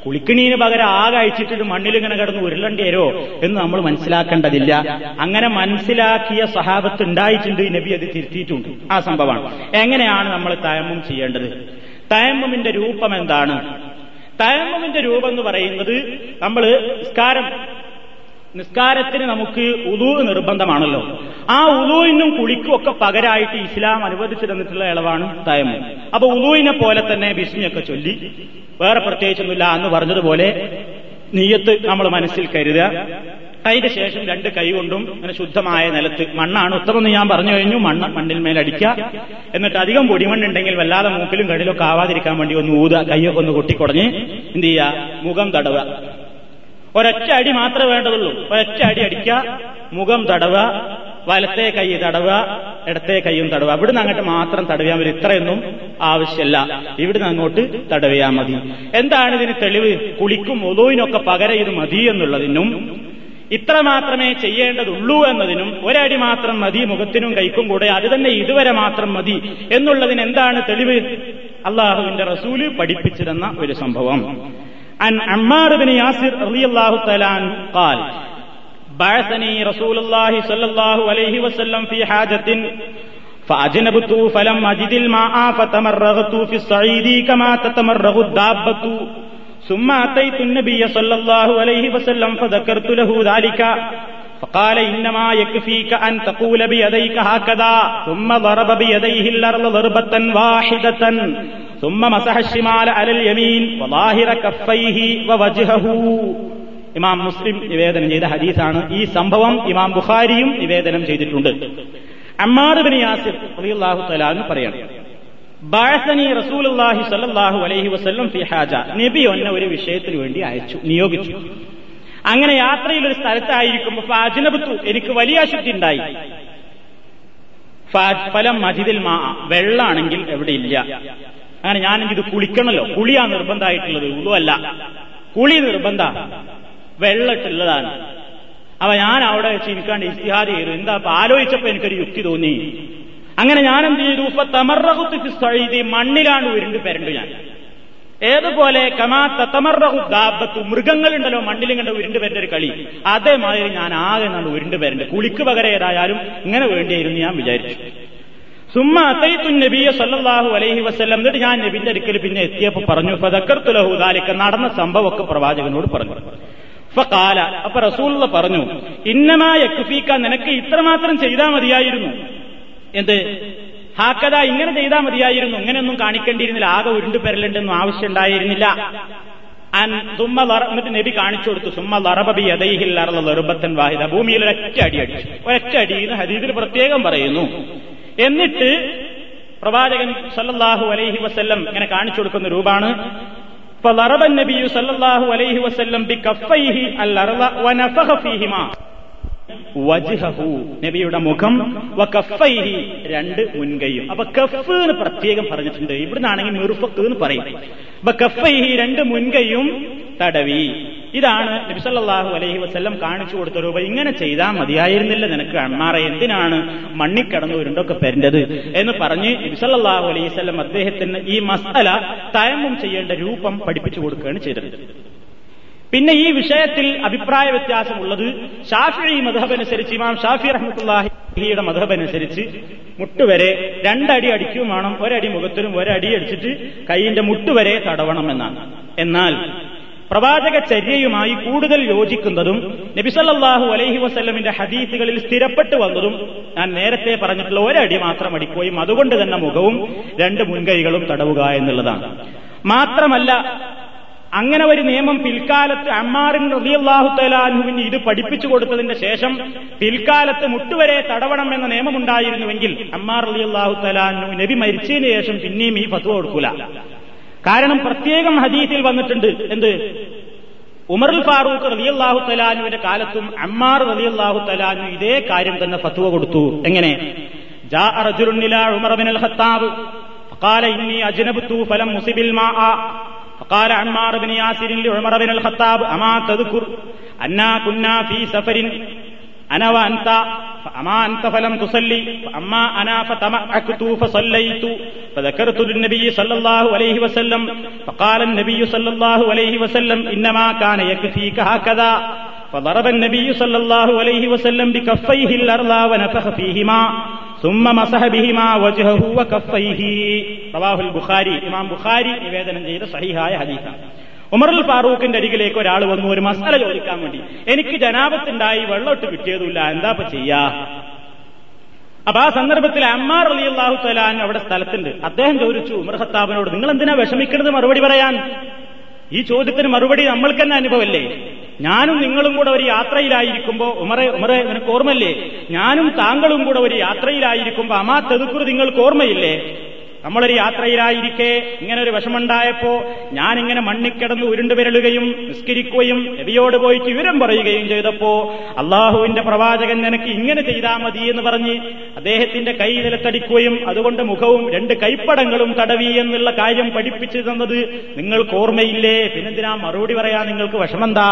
കുളിക്കണീന് പകരം ആകെ അയച്ചിട്ട് മണ്ണിലിങ്ങനെ കിടന്ന് ഉരുളണ്ടേരോ എന്ന് നമ്മൾ മനസ്സിലാക്കേണ്ടതില്ല. അങ്ങനെ മനസ്സിലാക്കിയ സഹാബത്ത് ഉണ്ടായിട്ടുണ്ട്. നബി അത് തിരുത്തിയിട്ടുണ്ട്. ആ സംഭവമാണ്. എങ്ങനെയാണ് നമ്മൾ തയമ്മം ചെയ്യേണ്ടത്? തയമ്മമിന്റെ രൂപം എന്താണ് തയമ്മമിന്റെ രൂപം എന്ന് പറയുന്നത് നമ്മൾ നിസ്കാരം നിസ്കാരത്തിന് നമുക്ക് ഉദു നിർബന്ധമാണല്ലോ. ആ ഉദുവിനും കുളിക്കും ഒക്കെ പകരായിട്ട് ഇസ്ലാം അനുവദിച്ചു തന്നിട്ടുള്ള ഇളവാണ് തയമ്മു. അപ്പൊ ഉദുവിനെ പോലെ തന്നെ ബിസ്മിയൊക്കെ ചൊല്ലി. വേറെ പ്രത്യേകിച്ചൊന്നുമില്ല എന്ന് പറഞ്ഞതുപോലെ നീയത്ത് നമ്മൾ മനസ്സിൽ കരുതുക. അതിന്റെ ശേഷം രണ്ട് കൈ കൊണ്ടും ഇങ്ങനെ ശുദ്ധമായ നിലത്ത് മണ്ണാണ്. ഉത്തമെന്ന് ഞാൻ പറഞ്ഞു കഴിഞ്ഞു. മണ്ണ് മണ്ണിൽ മേലടിക്കുക എന്നിട്ട് അധികം പൊടിമണ്ണുണ്ടെങ്കിൽ വല്ലാതെ മൂക്കിലും കടിലൊക്കെ ആവാതിരിക്കാൻ വേണ്ടി ഒന്ന് ഊതുക. കൈയൊക്കെ ഒന്ന് കൊട്ടിക്കുടഞ്ഞ് എന്ത് ചെയ്യുക? മുഖം തടവുക. ഒരൊറ്റ അടി മാത്രമേ വേണ്ടതുള്ളൂ. ഒരൊറ്റ അടി അടിക്കുക മുഖം തടവുക വലത്തെ കൈ തടവുക ഇടത്തെ കൈയും തടവുക. ഇവിടുന്ന് അങ്ങോട്ട് മാത്രം തടവിയാൽ മതി. ഇത്രയൊന്നും ആവശ്യമല്ല. ഇവിടുന്ന് അങ്ങോട്ട് തടവിയാൽ മതി. എന്താണ് ഇതിന് തെളിവ്? കുളിക്കും ഒതുവിനൊക്കെ പകരം ഇത് മതി എന്നുള്ളതിനും ഇത്ര മാത്രമേ ചെയ്യേണ്ടതുള്ളൂ എന്നതിനും ഒരടി മാത്രം മതി മുഖത്തിനും കൈക്കും കൂടെ അത് തന്നെ ഇതുവരെ മാത്രം മതി എന്നുള്ളതിന് എന്താണ് തെളിവ്? അള്ളാഹുവിന്റെ റസൂൽ പഠിപ്പിച്ചിരുന്ന ഒരു സംഭവം. عن عمار بن ياسر رضي الله تعالى عنه قال بعثني رسول الله صلى الله عليه وسلم في حاجة فأجنبت فلم أجد الماء فتمرغت في الصعيد كما تتمرغ الدابة ثم أتيت النبي صلى الله عليه وسلم فذكرت له ذلك فقال إنما يكفيك أن تقول بيديك هكذا ثم ضرب بيديه الأرض ضربة واحدة ثم مسح الشمال على اليمين وظاهر كفيه ووجهه ഇമാം മുസ്ലിം നിവേദനം ചെയ്ത ഹദീസാണ് ഈ സംഭവം ഇമാം ബുഖാരിയും നിവേദനം ചെയ്തിട്ടുണ്ട് അമ്മാർ ബിൻ യാസിർ റളിയല്ലാഹു തആല എന്ന് പറയണം ബാഴസനി റസൂലുള്ളാഹി സ്വല്ലല്ലാഹു അലൈഹി വസല്ലം ഫി ഹാജ നബി ഒന്നെ ഒരു വിഷയത്തിന് വേണ്ടി അയച്ചു നിയോഗിച്ചു അങ്ങനെ യാത്രയിൽ ഒരു സ്ഥലത്തായിരിക്കുമ്പോൾ ഫാജിനബത്തു എനിക്ക് വലിയ അശുദ്ധി ഉണ്ടായി. ഫലം മജിദിൽ മാ വെള്ളാണെങ്കിൽ എവിടെ ഇല്ല. അങ്ങനെ ഞാൻ ഇത് കുളിക്കണല്ലോ. കുളിയാ നിർബന്ധമായിട്ടുള്ളത് അല്ല കുളി നിർബന്ധ. വെള്ളട്ടുള്ളതാണ് അപ്പൊ ഞാൻ അവിടെ വെച്ച് എനിക്കാണ്ട് ഇസ്തിഹാദ് ചെയ്തു. എന്താ അപ്പൊ ആലോചിച്ചപ്പോ എനിക്കൊരു യുക്തി തോന്നി. അങ്ങനെ ഞാൻ എന്ത് ചെയ്തു തമർറകുത്തി മണ്ണിലാണ് ഉരുണ്ട് പെരണ്ടു ഞാൻ. ഏതുപോലെ കമാ തമറഹു ദാബത്തു മൃഗങ്ങളുണ്ടല്ലോ മണ്ണിലും കണ്ട ഉരുണ്ട് ഒരു കളി. അതേമാതിരി ഞാൻ ആകെ നാണ് ഉരുണ്ട് കുളിക്ക് പകരം ഏതായാലും ഇങ്ങനെ വേണ്ടിയായിരുന്നു ഞാൻ വിചാരിച്ചു. സുമ്മ അത്തൈത്തു നബിയ സല്ലല്ലാഹു അലൈഹി വസല്ലം. എന്നിട്ട് ഞാൻ നബിന്റെ അടുക്കൽ പിന്നെ എത്തിയപ്പോ പറഞ്ഞു ഫതക്കർത്തുലഹു ദാലിക്ക. നടന്ന സംഭവമൊക്കെ പ്രവാചകനോട് പറഞ്ഞു. ഫകാല അപ്പൊ റസൂലുള്ള പറഞ്ഞു ഇന്നമായ കുഫീക്ക നിനക്ക് ഇത്രമാത്രം ചെയ്താൽ മതിയായിരുന്നു. എന്ത്? ഹാക്കത ഇങ്ങനെ ചെയ്താൽ മതിയായിരുന്നു. ഇങ്ങനെയൊന്നും കാണിക്കേണ്ടിയിരുന്നില്ല. ആകെ ഉരുണ്ടു പെരലുണ്ടെന്നും ആവശ്യമുണ്ടായിരുന്നില്ല. എന്നിട്ട് നബി കാണിച്ചു കൊടുത്തു. സുമ്മ ലറബബി അതൈഹിൽ ലറുബത്തൻ വാഹിദ. ഭൂമിയിൽ ഒരൊറ്റ അടി അടിച്ചു ഒരൊറ്റ അടി എന്ന് ഹദീദിൽ പ്രത്യേകം പറയുന്നു. എന്നിട്ട് പ്രവാചകൻ സല്ലല്ലാഹു അലൈഹി വസ്ല്ലം ഇങ്ങനെ കാണിച്ചു കൊടുക്കുന്ന രൂപമാണ് ഫലറബൻ നബിയു സല്ലല്ലാഹു അലൈഹി വസല്ലം ബി കഫൈഹി അൽ അർള ഫീഹിമാ. വജ്ഹഹു നബിയുടെ മുഖം രണ്ട് മുൻകൈയും. അപ്പൊ കഫ് എന്ന് പ്രത്യേകം പറഞ്ഞിട്ടുണ്ട്. ഇവിടുന്നാണെങ്കിൽ മിറുഫക്ക് എന്ന് പറയും. അപ്പൊ കഫൈഹി രണ്ട് മുൻകൈയും തടവി. ഇതാണ് നബിസല്ലാഹു അലൈഹി വസ്ല്ലം കാണിച്ചു കൊടുത്ത രൂപ ഇങ്ങനെ ചെയ്താൽ മതിയായിരുന്നില്ല നിനക്ക് അണ്ണാറ എന്തിനാണ് മണ്ണിക്കടന്ന് ഉരുണ്ടൊക്കെ പെരേണ്ടത്? എന്ന് പറഞ്ഞ് നബിസല്ലാഹു അലൈഹി വസ്ല്ലം അദ്ദേഹത്തിന് ഈ മസല തയമും ചെയ്യേണ്ട രൂപം പഠിപ്പിച്ചു കൊടുക്കുകയാണ് ചെയ്തത്. പിന്നെ ഈ വിഷയത്തിൽ അഭിപ്രായ വ്യത്യാസമുള്ളത് ഷാഫി മധബനുസരിച്ച് ഇമാം ഷാഫി റഹ്മത്തുല്ലാഹിയുടെ മധബനുസരിച്ച് മുട്ടുവരെ രണ്ടടി അടിക്കും വേണം. ഒരടി മുഖത്തിനും ഒരടി അടിച്ചിട്ട് കൈയിന്റെ മുട്ടുവരെ തടവണം എന്നാണ്. എന്നാൽ പ്രവാചക ചര്യയുമായി കൂടുതൽ യോജിക്കുന്നതും നബിസല്ലാഹു അലൈഹി വസ്ല്ലമിന്റെ ഹദീസുകളിൽ സ്ഥിരപ്പെട്ടു വന്നതും ഞാൻ നേരത്തെ പറഞ്ഞിട്ടുള്ള ഒരടി മാത്രം അടിക്കുകയും അതുകൊണ്ട് തന്നെ മുഖവും രണ്ട് മുൻകൈകളും തടവുക എന്നുള്ളതാണ്. മാത്രമല്ല അങ്ങനെ ഒരു നിയമം പിൽക്കാലത്ത് അമ്മാറിൻ റബിയല്ലാഹു തലാൻഹുവിന് ഇത് പഠിപ്പിച്ചു കൊടുത്തതിന്റെ ശേഷം പിൽക്കാലത്ത് മുട്ടുവരെ തടവണം എന്ന നിയമമുണ്ടായിരുന്നുവെങ്കിൽ അമ്മാർ റബിയല്ലാഹു തലാൻഹു നബി മരിച്ചതിന് ശേഷം പിന്നെയും ഈ ഫത്വ കൊടുക്കൂല കാരണം പ്രത്യേകം ഹദീസിൽ വന്നിട്ടുണ്ട് എന്ത് ഉമറുൽ ഫാറൂഖ് റലിയല്ലാഹു തലാനുവിന്റെ കാലത്തും അമ്മാർ റലിയല്ലാഹു തലാനു ഇതേ കാര്യം തന്നെ ഫത്വ കൊടുത്തു എങ്ങനെ ജാ അർജുനുനില Umar bin al Khattab قال إني أجنبت فلم مصب الماء فقال عمار بن ياسر لعمر بن الخطاب أما تذكر أنا كنا في سفر أنا وأنت فأما أنت فلم تصلي فأما أنا فتمعكت فصليت فذكرت للنبي صلى الله عليه وسلم فقال النبي صلى الله عليه وسلم إنما كان يكفيك هكذا فضرب النبي صلى الله عليه وسلم بكفيه الأرض ونفخ فيهما Bukhari ഇമാം ബുഖാരി നിവേദനം ചെയ്ത സഹിഹായ ഹദീസാണ്. ഉമറുൽ ഫാറൂഖിന്റെ അരികിലേക്ക് ഒരാൾ വന്നു ഒരു മസാല ചോദിക്കാൻ വേണ്ടി. എനിക്ക് ജനാപത്തുണ്ടായി വെള്ളോട്ട് കിട്ടിയതുമില്ല എന്താ ഇപ്പൊ ചെയ്യാ? അപ്പൊ ആ സന്ദർഭത്തിൽ അമ്മാർ അലി അള്ളാഹു തലാൻ അവിടെ സ്ഥലത്തുണ്ട്. അദ്ദേഹം ചോദിച്ചു ഉമർ ഹത്താബിനോട് നിങ്ങൾ എന്തിനാ വിഷമിക്കുന്നത് മറുപടി പറയാൻ. ഈ ചോദ്യത്തിന് മറുപടി നമ്മൾക്ക് തന്നെ അനുഭവമല്ലേ ഞാനും നിങ്ങളും കൂടെ ഒരു യാത്രയിലായിരിക്കുമ്പോ ഉമറെ ഉമറെ നിനക്ക് ഓർമ്മയില്ലേ? ഞാനും താങ്കളും കൂടെ ഒരു യാത്രയിലായിരിക്കുമ്പോ അമാ തെതുക്കുറി നിങ്ങൾക്ക് ഓർമ്മയില്ലേ? നമ്മളൊരു യാത്രയിലായിരിക്കെ ഇങ്ങനെ ഒരു വിഷമുണ്ടായപ്പോ ഞാനിങ്ങനെ മണ്ണിക്കിടന്ന് ഉരുണ്ടുവിരളുകയും നിസ്കരിക്കുകയും നബിയോട് പോയിട്ട് വിവരം പറയുകയും ചെയ്തപ്പോ അള്ളാഹുവിന്റെ പ്രവാചകൻ നിനക്ക് ഇങ്ങനെ ചെയ്താൽ മതി എന്ന് പറഞ്ഞ് അദ്ദേഹത്തിന്റെ കൈ നിലത്തടിക്കുകയും അതുകൊണ്ട് മുഖവും രണ്ട് കൈപ്പടങ്ങളും തടവി എന്നുള്ള കാര്യം പഠിപ്പിച്ചു തന്നത് നിങ്ങൾക്ക് ഓർമ്മയില്ലേ? പിന്നെന്തിനാ മറുപടി പറയാ? നിങ്ങൾക്ക് വിഷമെന്താ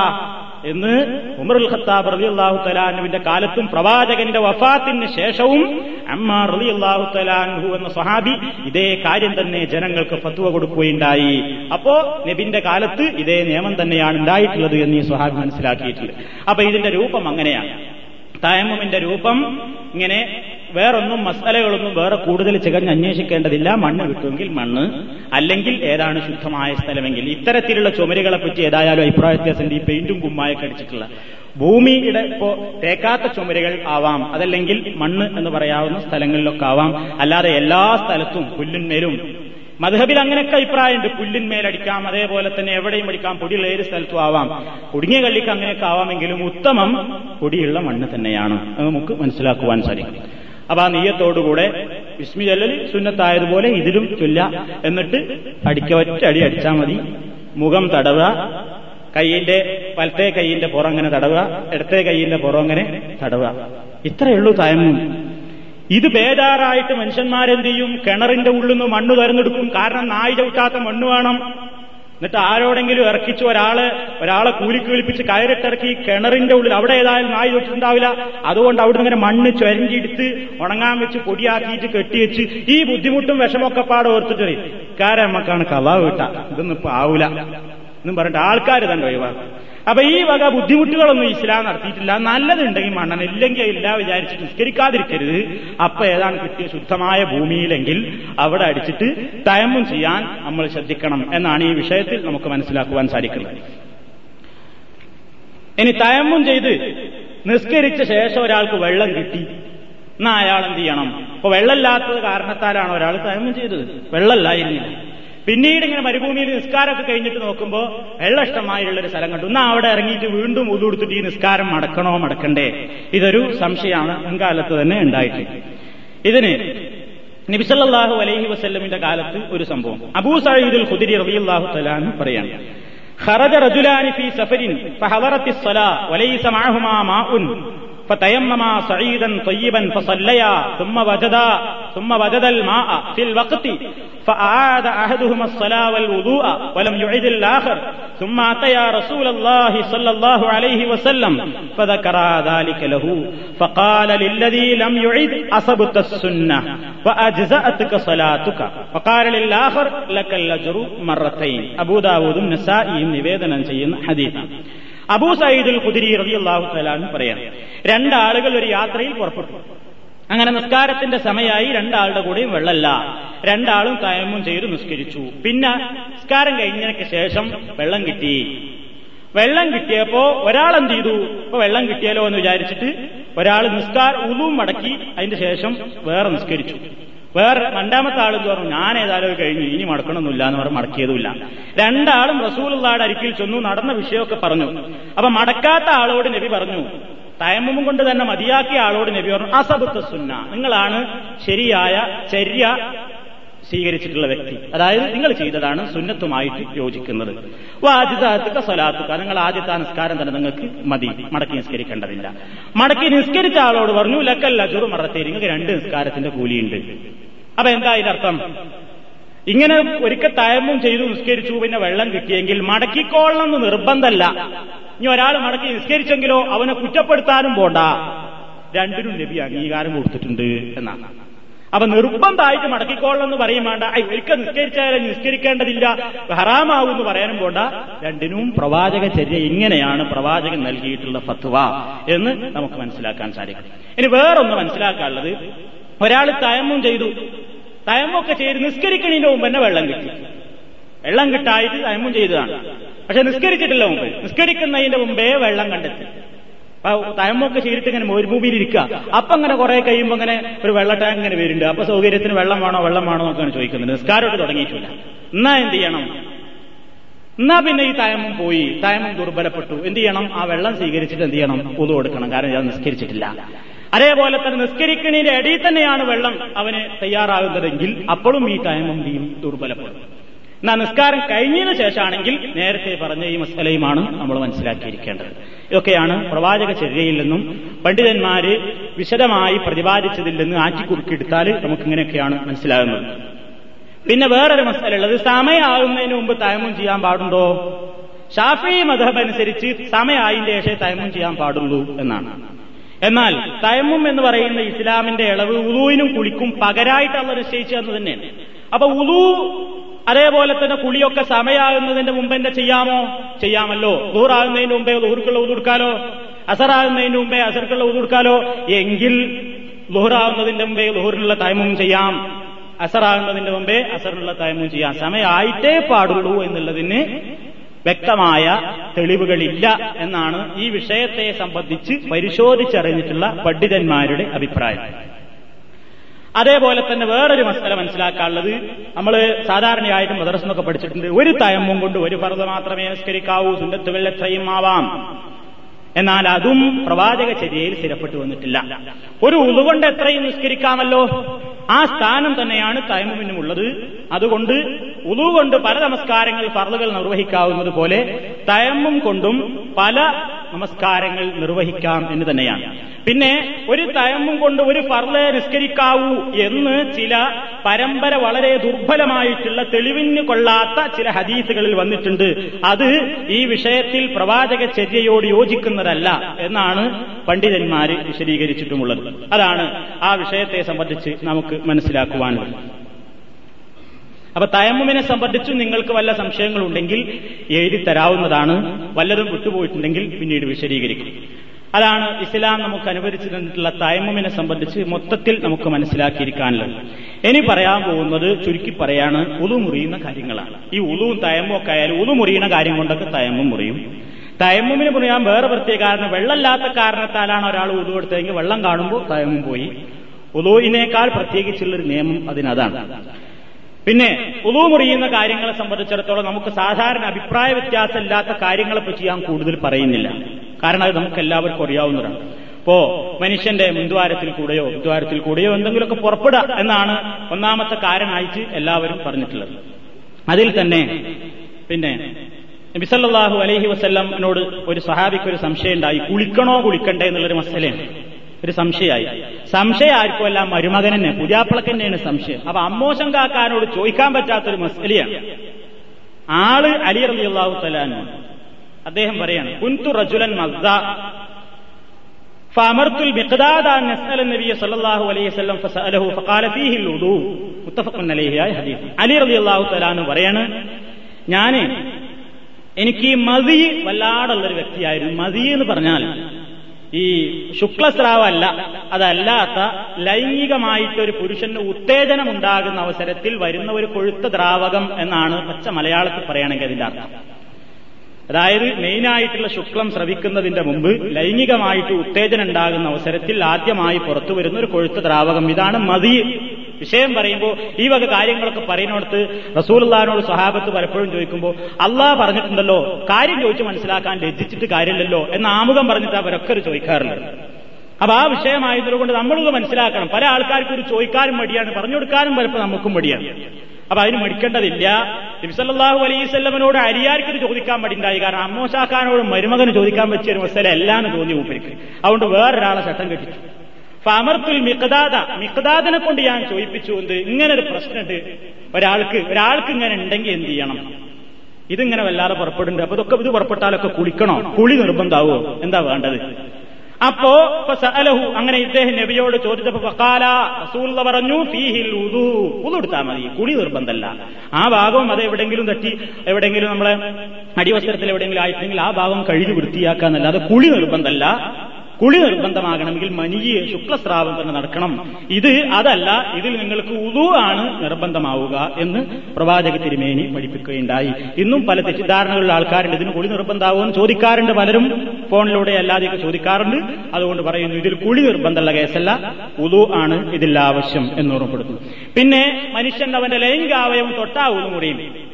എന്ന് ഉമറുൽ ഖത്താബ് റലി അള്ളാഹു തലാനുവിന്റെ കാലത്തും പ്രവാചകന്റെ വഫാത്തിന് ശേഷവും അമ്മ റലി അള്ളാഹു തലാൻഹു എന്ന സ്വഹാബി ഇതേ കാര്യം തന്നെ ജനങ്ങൾക്ക് ഫത്വ കൊടുക്കുകയുണ്ടായി. അപ്പോ നബിന്റെ കാലത്ത് ഇതേ നിയമം തന്നെയാണ് ഉണ്ടായിട്ടുള്ളത് എന്ന് ഈ സ്വഹാബി മനസ്സിലാക്കിയിട്ടുണ്ട്. അപ്പൊ ഇതിന്റെ രൂപം അങ്ങനെയാണ്. തയമ്മുമിന്റെ രൂപം ഇങ്ങനെ വേറൊന്നും മസലകളൊന്നും വേറെ കൂടുതൽ ചികഞ്ഞ് അന്വേഷിക്കേണ്ടതില്ല. മണ്ണ് കിട്ടുമെങ്കിൽ മണ്ണ്. അല്ലെങ്കിൽ ഏതാണ് ശുദ്ധമായ സ്ഥലമെങ്കിൽ. ഇത്തരത്തിലുള്ള ചുമരുകളെ പറ്റി ഏതായാലും അഭിപ്രായ വ്യത്യാസത്തിന്റെ ഈ പെയിന്റും കുമ്മായൊക്കെ അടിച്ചിട്ടുള്ള. ഭൂമിയുടെ ഇപ്പോ തേക്കാത്ത ചുമരുകൾ ആവാം. അതല്ലെങ്കിൽ മണ്ണ് എന്ന് പറയാവുന്ന സ്ഥലങ്ങളിലൊക്കെ ആവാം. അല്ലാതെ എല്ലാ സ്ഥലത്തും പുല്ലിന്മേലും. മധുഹബിൽ അങ്ങനെയൊക്കെ അഭിപ്രായമുണ്ട്. പുല്ലിന്മേലടിക്കാം അതേപോലെ തന്നെ എവിടെയും അടിക്കാം. പൊടിയുള്ള ഏത് സ്ഥലത്തും ആവാം. കുടുങ്ങിയ കള്ളിക്ക് അങ്ങനെയൊക്കെ ആവാമെങ്കിലും ഉത്തമം പൊടിയുള്ള മണ്ണ് തന്നെയാണ്. നമുക്ക് മനസ്സിലാക്കുവാൻ സാധിക്കും. അപ്പൊ ആ നീയത്തോടുകൂടെ വിസ്മി ചൊല്ലൽ സുന്നത്തായതുപോലെ ഇതിലും ചൊല്ല. എന്നിട്ട് അടിക്ക ഒറ്റ അടി അടിച്ചാൽ മതി. മുഖം തടവുക. കൈയിന്റെ വലത്തെ കൈയിന്റെ പുറം അങ്ങനെ തടവുക. ഇടത്തെ കൈയിന്റെ പുറം അങ്ങനെ തടവുക. ഇത്രയേ ഉള്ളൂ തയമ്മും. ഇത് ബേജാറായിട്ട് മനുഷ്യന്മാരെന്ത് ചെയ്യും? കിണറിന്റെ ഉള്ളിൽ നിന്ന് മണ്ണ് തരഞ്ഞെടുക്കും കാരണം നായി ചവിട്ടാത്ത മണ്ണ് വേണം. എന്നിട്ട് ആരോടെങ്കിലും ഇറക്കിച്ച് ഒരാൾ ഒരാളെ കൂലിക്ക് വിളിപ്പിച്ച് കയറിട്ടിറക്കി കിണറിന്റെ ഉള്ളിൽ അവിടെ ഏതായാലും നായി തൊട്ടിട്ടുണ്ടാവില്ല അതുകൊണ്ട് അവിടെ ഇങ്ങനെ മണ്ണ് ചൊരഞ്ചിയെടുത്ത് ഉണങ്ങാൻ വെച്ച് പൊടിയാക്കിയിട്ട് കെട്ടിവെച്ച് ഈ ബുദ്ധിമുട്ടും വിഷമൊക്കെ പാടെ ഓർത്തിട്ട് കാരം നമുക്കാണ് കഥ വീട്ട ഇതൊന്നും ഇപ്പൊ ആവൂല. എന്നും പറഞ്ഞിട്ട് ആൾക്കാർ തന്നെ ഒഴിവാക്കും. അപ്പൊ ഈ വക ബുദ്ധിമുട്ടുകളൊന്നും ഇസ്ലാം നടത്തിയിട്ടില്ല. നല്ലതുണ്ടെങ്കിൽ മണ്ണൻ ഇല്ലെങ്കിൽ ഇല്ല വിചാരിച്ച് നിസ്കരിക്കാതിരിക്കരുത്. അപ്പൊ ഏതാണ് കിട്ടിയ ശുദ്ധമായ ഭൂമിയിലെങ്കിൽ അവിടെ അടിച്ചിട്ട് തയമ്മും ചെയ്യാൻ നമ്മൾ ശ്രദ്ധിക്കണം എന്നാണ് ഈ വിഷയത്തിൽ നമുക്ക് മനസ്സിലാക്കുവാൻ സാധിക്കുന്നത്. ഇനി തയമ്മും ചെയ്ത് നിസ്കരിച്ച ശേഷം ഒരാൾക്ക് വെള്ളം കിട്ടി. എന്നാ അയാൾ എന്ത് ചെയ്യണം? അപ്പൊ വെള്ളമില്ലാത്തത് കാരണത്താലാണ് ഒരാൾ തയമ്മും ചെയ്തത്. വെള്ളമില്ലായിരുന്നില്ല പിന്നീട് ഇങ്ങനെ മരുഭൂമിയിൽ നിസ്കാരമൊക്കെ കഴിഞ്ഞിട്ട് നോക്കുമ്പോൾ വെള്ളഷ്ടമായിട്ടുള്ള ഒരു സ്ഥലം കണ്ടു. എന്നാ അവിടെ ഇറങ്ങിയിട്ട് വീണ്ടും ഉതുകൊടുത്തിട്ട് ഈ നിസ്കാരം മടക്കണോ മടക്കണ്ടേ? ഇതൊരു സംശയമാണ് മുൻകാലത്ത് തന്നെ ഉണ്ടായിട്ട് ഇതിന് നിബിസല്ലാഹു അലൈഹി വസ്ല്ലമിന്റെ കാലത്ത് ഒരു സംഭവം. അബൂ സഹീദുൽ ഖുദിരി റബിയല്ലാഹു തലാൻ പറയാണ് ഖറജ റജുലാനി ഫീ സഫരിൻ ഫഹദറത്തി സ്വലാ വലൈസ മാഹുമാ മാഉൻ فتيمما صعيدا طيبا فصليا ثم وجدا ثم وجد الماء في الوقت فأعاد أحدهما الصلاة والوضوء ولم يعد الآخر ثم أتيا رسول الله صلى الله عليه وسلم فذكر ذلك له فقال للذي لم يعد أصبت السنة وأجزأتك صلاتك فقال للآخر لك الأجر مرتين أبو داود النسائي نبيدنا حديثا അബൂ സയ്യിദുൽ ഖുദരി അള്ളാഹു സലാന്ന് പറയാം രണ്ടാളുകൾ ഒരു യാത്രയിൽ പുറപ്പെട്ടു. അങ്ങനെ നിസ്കാരത്തിന്റെ സമയമായി രണ്ടാളുടെ കൂടെയും വെള്ളമല്ല രണ്ടാളും കായമും ചെയ്ത് നിസ്കരിച്ചു. പിന്നെ നിസ്കാരം കഴിഞ്ഞതിന് ശേഷം വെള്ളം കിട്ടി. വെള്ളം കിട്ടിയപ്പോ ഒരാൾ എന്ത് ചെയ്തു? ഇപ്പൊ വെള്ളം കിട്ടിയാലോ എന്ന് വിചാരിച്ചിട്ട് ഒരാൾ നിസ്കാർ ഉളും മടക്കി അതിന്റെ ശേഷം വേറെ നിസ്കരിച്ചു. വേറെ രണ്ടാമത്തെ ആൾ പറഞ്ഞു? ഞാൻ ഏതായാലും കഴിഞ്ഞു ഇനി മടക്കണമെന്നില്ല എന്ന് പറഞ്ഞ് മടക്കിയതുമില്ല. രണ്ടാളും റസൂലുള്ളാടെ അരിക്കിൽ ചെന്നു നടന്ന വിഷയമൊക്കെ പറഞ്ഞു. അപ്പൊ മടക്കാത്ത ആളോട് നബി പറഞ്ഞു തയമ്മും കൊണ്ട് തന്നെ മതിയാക്കിയ ആളോട് നബി പറഞ്ഞു അസബുത്ത സുന്ന നിങ്ങളാണ് ശരിയായ ചര്യ സ്വീകരിച്ചിട്ടുള്ള വ്യക്തി. അതായത് നിങ്ങൾ ചെയ്തതാണ് സുന്നത്തുമായിട്ട് യോജിക്കുന്നത്. ആദ്യത്തെ സ്വലാത്തുക്ക നിങ്ങൾ ആദ്യത്തെ നിസ്കാരം തന്നെ നിങ്ങൾക്ക് മതി മടക്കി നിസ്കരിക്കേണ്ടതില്ല. മടക്കി നിസ്കരിച്ച ആളോട് പറഞ്ഞു ലക്കല്ല ചുറു മറത്തേ നിങ്ങൾക്ക് രണ്ട് നിസ്കാരത്തിന്റെ കൂലിയുണ്ട്. അപ്പൊ എന്താ ഇതിനർത്ഥം? ഇങ്ങനെ ഒരിക്കൽ തയമ്മും ചെയ്തു നിസ്കരിച്ചു പിന്നെ വെള്ളം കിട്ടിയെങ്കിൽ മടക്കിക്കോളണം എന്ന് നിർബന്ധമല്ല. ഇനി ഒരാൾ മടക്കി നിസ്കരിച്ചെങ്കിലോ അവനെ കുറ്റപ്പെടുത്താനും പോണ്ട. രണ്ടിനും നബി അംഗീകാരം കൊടുത്തിട്ടുണ്ട് എന്നാണ് അപ്പൊ നിർബന്ധമായിട്ട് മടക്കിക്കോളണം എന്ന് പറയും വേണ്ട. ഒരിക്കൽ നിസ്കരിച്ചാലും നിസ്കരിക്കേണ്ടതില്ല. ഹറാമാവും എന്ന് പറയാനും പോണ്ട. രണ്ടിനും പ്രവാചക ചര്യ ഇങ്ങനെയാണ് പ്രവാചകൻ നൽകിയിട്ടുള്ള ഫത്വ എന്ന് നമുക്ക് മനസ്സിലാക്കാൻ സാധിക്കും. ഇനി വേറൊന്ന് മനസ്സിലാക്കാനുള്ളത്. ഒരാൾ തയമ്മും ചെയ്തു. തയമ്മൊക്കെ ചെയ്ത് നിസ്കരിക്കണതിന്റെ മുമ്പ് തന്നെ വെള്ളം കിട്ടി. വെള്ളം കിട്ടായിട്ട് തയമും ചെയ്തതാണ്. പക്ഷെ നിസ്കരിച്ചിട്ടില്ല മുമ്പ്. നിസ്കരിക്കുന്നതിന്റെ മുമ്പേ വെള്ളം കണ്ടെത്തി. അപ്പൊ തയമ്മൊക്കെ ചെയ്തിട്ട് ഇങ്ങനെ മരുഭൂമിയിൽ ഇരിക്കുക. അപ്പൊ അങ്ങനെ കുറെ കഴിയുമ്പോ ഇങ്ങനെ ഒരു വെള്ള ടാങ്ക് ഇങ്ങനെ വരുന്നുണ്ട്. അപ്പൊ സൗകര്യത്തിന് വെള്ളം വേണോ വെള്ളം വേണോ എന്നൊക്കെയാണ് ചോദിക്കുന്നത്. നിസ്കാരമൊക്കെ തുടങ്ങിയിട്ടില്ല. എന്നാ എന്ത് ചെയ്യണം? എന്നാ പിന്നെ ഈ തയമം പോയി. തയമം ദുർബലപ്പെട്ടു. എന്ത് ചെയ്യണം? ആ വെള്ളം സ്വീകരിച്ചിട്ട് എന്ത് ചെയ്യണം? പൊതു കൊടുക്കണം. കാരണം ഞാൻ നിസ്കരിച്ചിട്ടില്ല. അതേപോലെ തന്നെ നിസ്കരിക്കണിന്റെ ഇടയിൽ തന്നെയാണ് വെള്ളം അവന് തയ്യാറാകുന്നതെങ്കിൽ അപ്പോഴും ഈ ചെയ്യും ദുർബലപ്പെടും. എന്നാ നിസ്കാരം കഴിഞ്ഞതിന് ശേഷമാണെങ്കിൽ നേരത്തെ പറഞ്ഞ ഈ മസലയുമാണ് നമ്മൾ മനസ്സിലാക്കിയിരിക്കേണ്ടത്. ഇതൊക്കെയാണ് പ്രവാചക ചര്യയിൽ നിന്നും പണ്ഡിതന്മാര് വിശദമായി പ്രതിപാദിച്ചതിൽ നിന്ന് ആറ്റിക്കുറുക്കിയെടുത്താൽ നമുക്കിങ്ങനെയൊക്കെയാണ് മനസ്സിലാകുന്നത്. പിന്നെ വേറൊരു മസല ഉള്ളത് സമയമാകുന്നതിന് മുമ്പ് തയമും ചെയ്യാൻ പാടുണ്ടോ? ഷാഫി മധബ് അനുസരിച്ച് സമയമായതിന്റെ ശേഷം തയമും ചെയ്യാൻ പാടുള്ളൂ എന്നാണ്. എന്നാൽ തയമ്മും എന്ന് പറയുന്ന ഇസ്ലാമിന്റെ ഇളവ് ഉളുവിനും കുളിക്കും പകരായിട്ടുള്ള നിശ്ചയിച്ചു എന്ന് തന്നെയാണ്. അപ്പൊ ഉളു അതേപോലെ തന്നെ കുളിയൊക്കെ സമയാകുന്നതിന്റെ മുമ്പ് ചെയ്യാമോ? ചെയ്യാമല്ലോ. ദൂറാകുന്നതിന് മുമ്പേ ദൂർക്കുള്ള ഉതുർക്കാലോ അസറാകുന്നതിന് മുമ്പേ അസർക്കുള്ള ഉതുർക്കാലോ എങ്കിൽ ദുഹറാകുന്നതിന്റെ മുമ്പേ ദുഹറിനുള്ള തൈമും ചെയ്യാം. അസറാകുന്നതിന്റെ മുമ്പേ അസറിനുള്ള തൈമും ചെയ്യാം. സമയമായിട്ടേ പാടുള്ളൂ എന്നുള്ളതിന് വ്യക്തമായ തെളിവുകളില്ല എന്നാണ് ഈ വിഷയത്തെ സംബന്ധിച്ച് പരിശോധിച്ചറിഞ്ഞിട്ടുള്ള പണ്ഡിതന്മാരുടെ അഭിപ്രായം. അതേപോലെ തന്നെ വേറൊരു മസല മനസ്സിലാക്കാനുള്ളത്. നമ്മൾ സാധാരണയായിട്ട് മദ്രസെന്നൊക്കെ പഠിച്ചിട്ടുണ്ട്. ഒരു തയമ്മും കൊണ്ട് ഒരു ഫർദ് മാത്രമേ നിസ്കരിക്കാവൂ. സുന്നത്തുകൾ ആവാം. എന്നാൽ അതും പ്രവാചക ചര്യയിൽ സ്ഥിരപ്പെട്ടു വന്നിട്ടില്ല. ഒരു ഉളുകൊണ്ട് എത്രയും നിസ്കരിക്കാമല്ലോ? ആ സ്ഥാനം തന്നെയാണ് തയമ്മുവിനും ഉള്ളത് അതുകൊണ്ട് ഉളു കൊണ്ട് പല നമസ്കാരങ്ങൾ ഫർളുകൾ നിർവഹിക്കാവുന്നത് പോലെ തയമ്മും കൊണ്ടും പല നമസ്കാരങ്ങൾ നിർവഹിക്കാം എന്ന് തന്നെയാണ്. പിന്നെ ഒരു തയമ്മും കൊണ്ട് ഒരു ഫർളെ നിസ്കരിക്കാവൂ എന്ന് ചില പരമ്പര വളരെ ദുർബലമായിട്ടുള്ള തെളിവിന് കൊള്ളാത്ത ചില ഹദീസുകളിൽ വന്നിട്ടുണ്ട്. അത് ഈ വിഷയത്തിൽ പ്രവാചക ചര്യയോട് യോജിക്കുന്നതല്ല എന്നാണ് പണ്ഡിതന്മാര് വിശദീകരിച്ചിട്ടുമുള്ളത്. അതാണ് ആ വിഷയത്തെ സംബന്ധിച്ച് നമുക്ക് മനസ്സിലാക്കുവാനുള്ളത്. അപ്പൊ തയമ്മുവിനെ സംബന്ധിച്ചും നിങ്ങൾക്ക് വല്ല സംശയങ്ങളുണ്ടെങ്കിൽ എഴുതി തരാവുന്നതാണ് വല്ലതും വിട്ടുപോയിട്ടുണ്ടെങ്കിൽ പിന്നീട് വിശദീകരിക്കും. അതാണ് ഇസ്ലാം നമുക്ക് അനുവദിച്ചു തന്നിട്ടുള്ള തയമ്മുവിനെ സംബന്ധിച്ച് മൊത്തത്തിൽ നമുക്ക് മനസ്സിലാക്കിയിരിക്കാനുള്ളത്. ഇനി പറയാൻ പോകുന്നത് ചുരുക്കി പറയാണ് ഉളു മുറിയുന്ന കാര്യങ്ങളാണ്. ഈ ഉളുവും തയമ്മും ഒക്കെ ആയാലും ഉളു മുറിയുന്ന കാര്യം കൊണ്ടൊക്കെ തയമ്മും മുറിയും. തയമ്മുമിന് മുറിയാൻ വേറെ പ്രത്യേക കാരണം വെള്ളമില്ലാത്ത കാരണത്താലാണ് ഒരാൾ ഉളു എടുത്തതെങ്കിൽ വെള്ളം കാണുമ്പോൾ തയമ്മും പോയി. ഉളുവിനേക്കാൾ പ്രത്യേകിച്ചുള്ളൊരു നിയമം അതിനതാണ്. പിന്നെ ഉളു മുറിയുന്ന കാര്യങ്ങളെ സംബന്ധിച്ചിടത്തോളം നമുക്ക് സാധാരണ അഭിപ്രായ വ്യത്യാസമില്ലാത്ത കാര്യങ്ങളെ പറ്റി ഞാൻ കൂടുതൽ പറയുന്നില്ല. കാരണം അത് നമുക്ക് എല്ലാവർക്കും അറിയാവുന്നതാണ്. ഇപ്പോ മനുഷ്യന്റെ മുൻദ്വാരത്തിൽ കൂടെയോ ഉദ്വാരത്തിൽ കൂടെയോ എന്തെങ്കിലുമൊക്കെ പുറപ്പെടുക എന്നാണ് ഒന്നാമത്തെ കാരണമായിട്ട് എല്ലാവരും പറഞ്ഞിട്ടുള്ളത്. അതിൽ തന്നെ പിന്നെ നബിസല്ലാഹു അലൈഹി വസ്ല്ലമിനോട് ഒരു സഹാബിക്ക് ഒരു സംശയം ഉണ്ടായി കുളിക്കണോ കുളിക്കണ്ടേ എന്നുള്ളൊരു മസലയാണ്. ഒരു സംശയമായി. സംശയം ആർക്കുമല്ല അല്ല തന്നെ പുതിയാപ്പിളക്കന്നെയാണ് സംശയം. അപ്പൊ അമ്മോശം കാക്കാനോട് ചോദിക്കാൻ പറ്റാത്തൊരു മസ്ലിയാണ് ആൾ അലി റലിയുള്ളാഹു തലാനു അദ്ദേഹം പറയാണ് കുൻതു റജുലൻ മസ്ദ ഫമർത്തുൽ നബിയ സല്ലല്ലാഹു അലൈഹി വസല്ലം ഫസഅലഹു ഫഖാല ഫീഹി ലുദു മുത്തഫഖുൻ അലൈഹിയായ ഹദീസ്. അലി റളിയല്ലാഹു തആലാന്ന് പറയാണ് ഞാൻ എനിക്ക് മതി വല്ലാടുള്ളൊരു വ്യക്തിയായിരുന്നു. മതി എന്ന് പറഞ്ഞാൽ ഈ ശുക്ലസ്രാവല്ല അതല്ലാത്ത ലൈംഗികമായിട്ടൊരു പുരുഷന് ഉത്തേജനം ഉണ്ടാകുന്ന അവസരത്തിൽ വരുന്ന ഒരു കൊഴുത്ത ദ്രാവകം എന്നാണ് പച്ച മലയാളത്തിൽ പറയുകയാണെങ്കിൽ അതിന്റെ അർത്ഥം. അതായത് മെയിനായിട്ടുള്ള ശുക്ലം സ്രവിക്കുന്നതിന്റെ മുമ്പ് ലൈംഗികമായിട്ട് ഉത്തേജനം ഉണ്ടാകുന്ന അവസരത്തിൽ ആദ്യമായി പുറത്തു വരുന്ന ഒരു കൊഴുത്ത ദ്രാവകം ഇതാണ് മതി വിഷയം പറയുമ്പോൾ ഈ വക കാര്യങ്ങളൊക്കെ പറയുന്നിടത്ത് റസൂലുള്ളഹാനോട് സ്വഹാബത്ത് പലപ്പോഴും ചോദിക്കുമ്പോൾ അള്ളാഹ് പറഞ്ഞിട്ടുണ്ടല്ലോ കാര്യം ചോദിച്ച് മനസ്സിലാക്കാൻ ലജ്ജിച്ചിട്ട് കാര്യമില്ലല്ലോ എന്ന ആമുഖം പറഞ്ഞിട്ട് അവരൊക്കെ ഒരു ചോദിക്കാറുള്ളത് അപ്പൊ ആ വിഷയമായതുകൊണ്ട് നമ്മളിത് മനസ്സിലാക്കണം. പല ആൾക്കാർക്കും ഒരു ചോദിക്കാനും മടിയാണ് പറഞ്ഞു കൊടുക്കാനും പലപ്പോൾ നമുക്കും മടിയാണ്. അപ്പൊ അതിന് മടിക്കേണ്ടതില്ല. നബിസല്ലാഹു അലൈവല്ലമനോട് അരിയാർക്കിത് ചോദിക്കാൻ മടിണ്ടായി കാരണം അമ്മോശാക്കാനോട് മരുമകന് ചോദിക്കാൻ ഒരു മസല എല്ലാന്ന് തോന്നി മൂപ്പരിക്ക് അതുകൊണ്ട് വേറൊരാളെ ചട്ടം കെട്ടിച്ചു. ഫമർത്തുൽ മിഖദാദ. മിഖദാദിനെ കൊണ്ട് ഞാൻ ചോദിപ്പിച്ചു എന്ത്? ഇങ്ങനെ ഒരു പ്രശ്നമുണ്ട്. ഒരാൾക്ക് ഒരാൾക്ക് ഇങ്ങനെ ഉണ്ടെങ്കിൽ എന്ത് ചെയ്യണം? ഇതിങ്ങനെ വല്ലാതെ പുറപ്പെടുന്നുണ്ട്. അപ്പൊ ഇതൊക്കെ ഇത് പുറപ്പെട്ടാലൊക്കെ കുളിക്കണോ? കുളി നിർബന്ധാവോ എന്താ വേണ്ടത്? അപ്പോ സഅലഹു അങ്ങനെ ഇദ്ദേഹം നബിയോട് ചോദിച്ചപ്പോ റസൂൽ പറഞ്ഞു ഫീഹിൽ ഉദു മതി. കുളി നിർബന്ധമല്ല. ആ ഭാഗം അത് എവിടെങ്കിലും തട്ടി എവിടെങ്കിലും നമ്മളെ അടിവസ്ത്രത്തിൽ എവിടെയെങ്കിലും ആയിട്ടുണ്ടെങ്കിൽ ആ ഭാഗം കഴുകി വൃത്തിയാക്കാന്നല്ലാതെ കുളി നിർബന്ധമല്ല. കുളി നിർബന്ധമാകണമെങ്കിൽ മനിയെ ശുക്ലസ്രാവം തന്നെ നടക്കണം. ഇത് അതല്ല ഇതിൽ നിങ്ങൾക്ക് ഉതു ആണ് നിർബന്ധമാവുക എന്ന് പ്രവാചക തിരുമേനി പഠിപ്പിക്കുകയുണ്ടായി. ഇന്നും പല തെറ്റിദ്ധാരണകളുള്ള ആൾക്കാരുണ്ട് ഇതിന് കുളി നിർബന്ധമാവുമെന്ന് ചോദിക്കാറുണ്ട് പലരും. ഫോണിലൂടെ അല്ലാതെയൊക്കെ ചോദിക്കാറുണ്ട്. അതുകൊണ്ട് പറയുന്നു ഇതിൽ കുളി നിർബന്ധമുള്ള കേസല്ല ഉതു ആണ് ഇതിൽ ആവശ്യം എന്ന് ഓർമ്മപ്പെടുത്തുന്നു. പിന്നെ മനുഷ്യൻ അവന്റെ ലൈംഗികാവയവം തൊട്ടാവുന്നു മുറിയും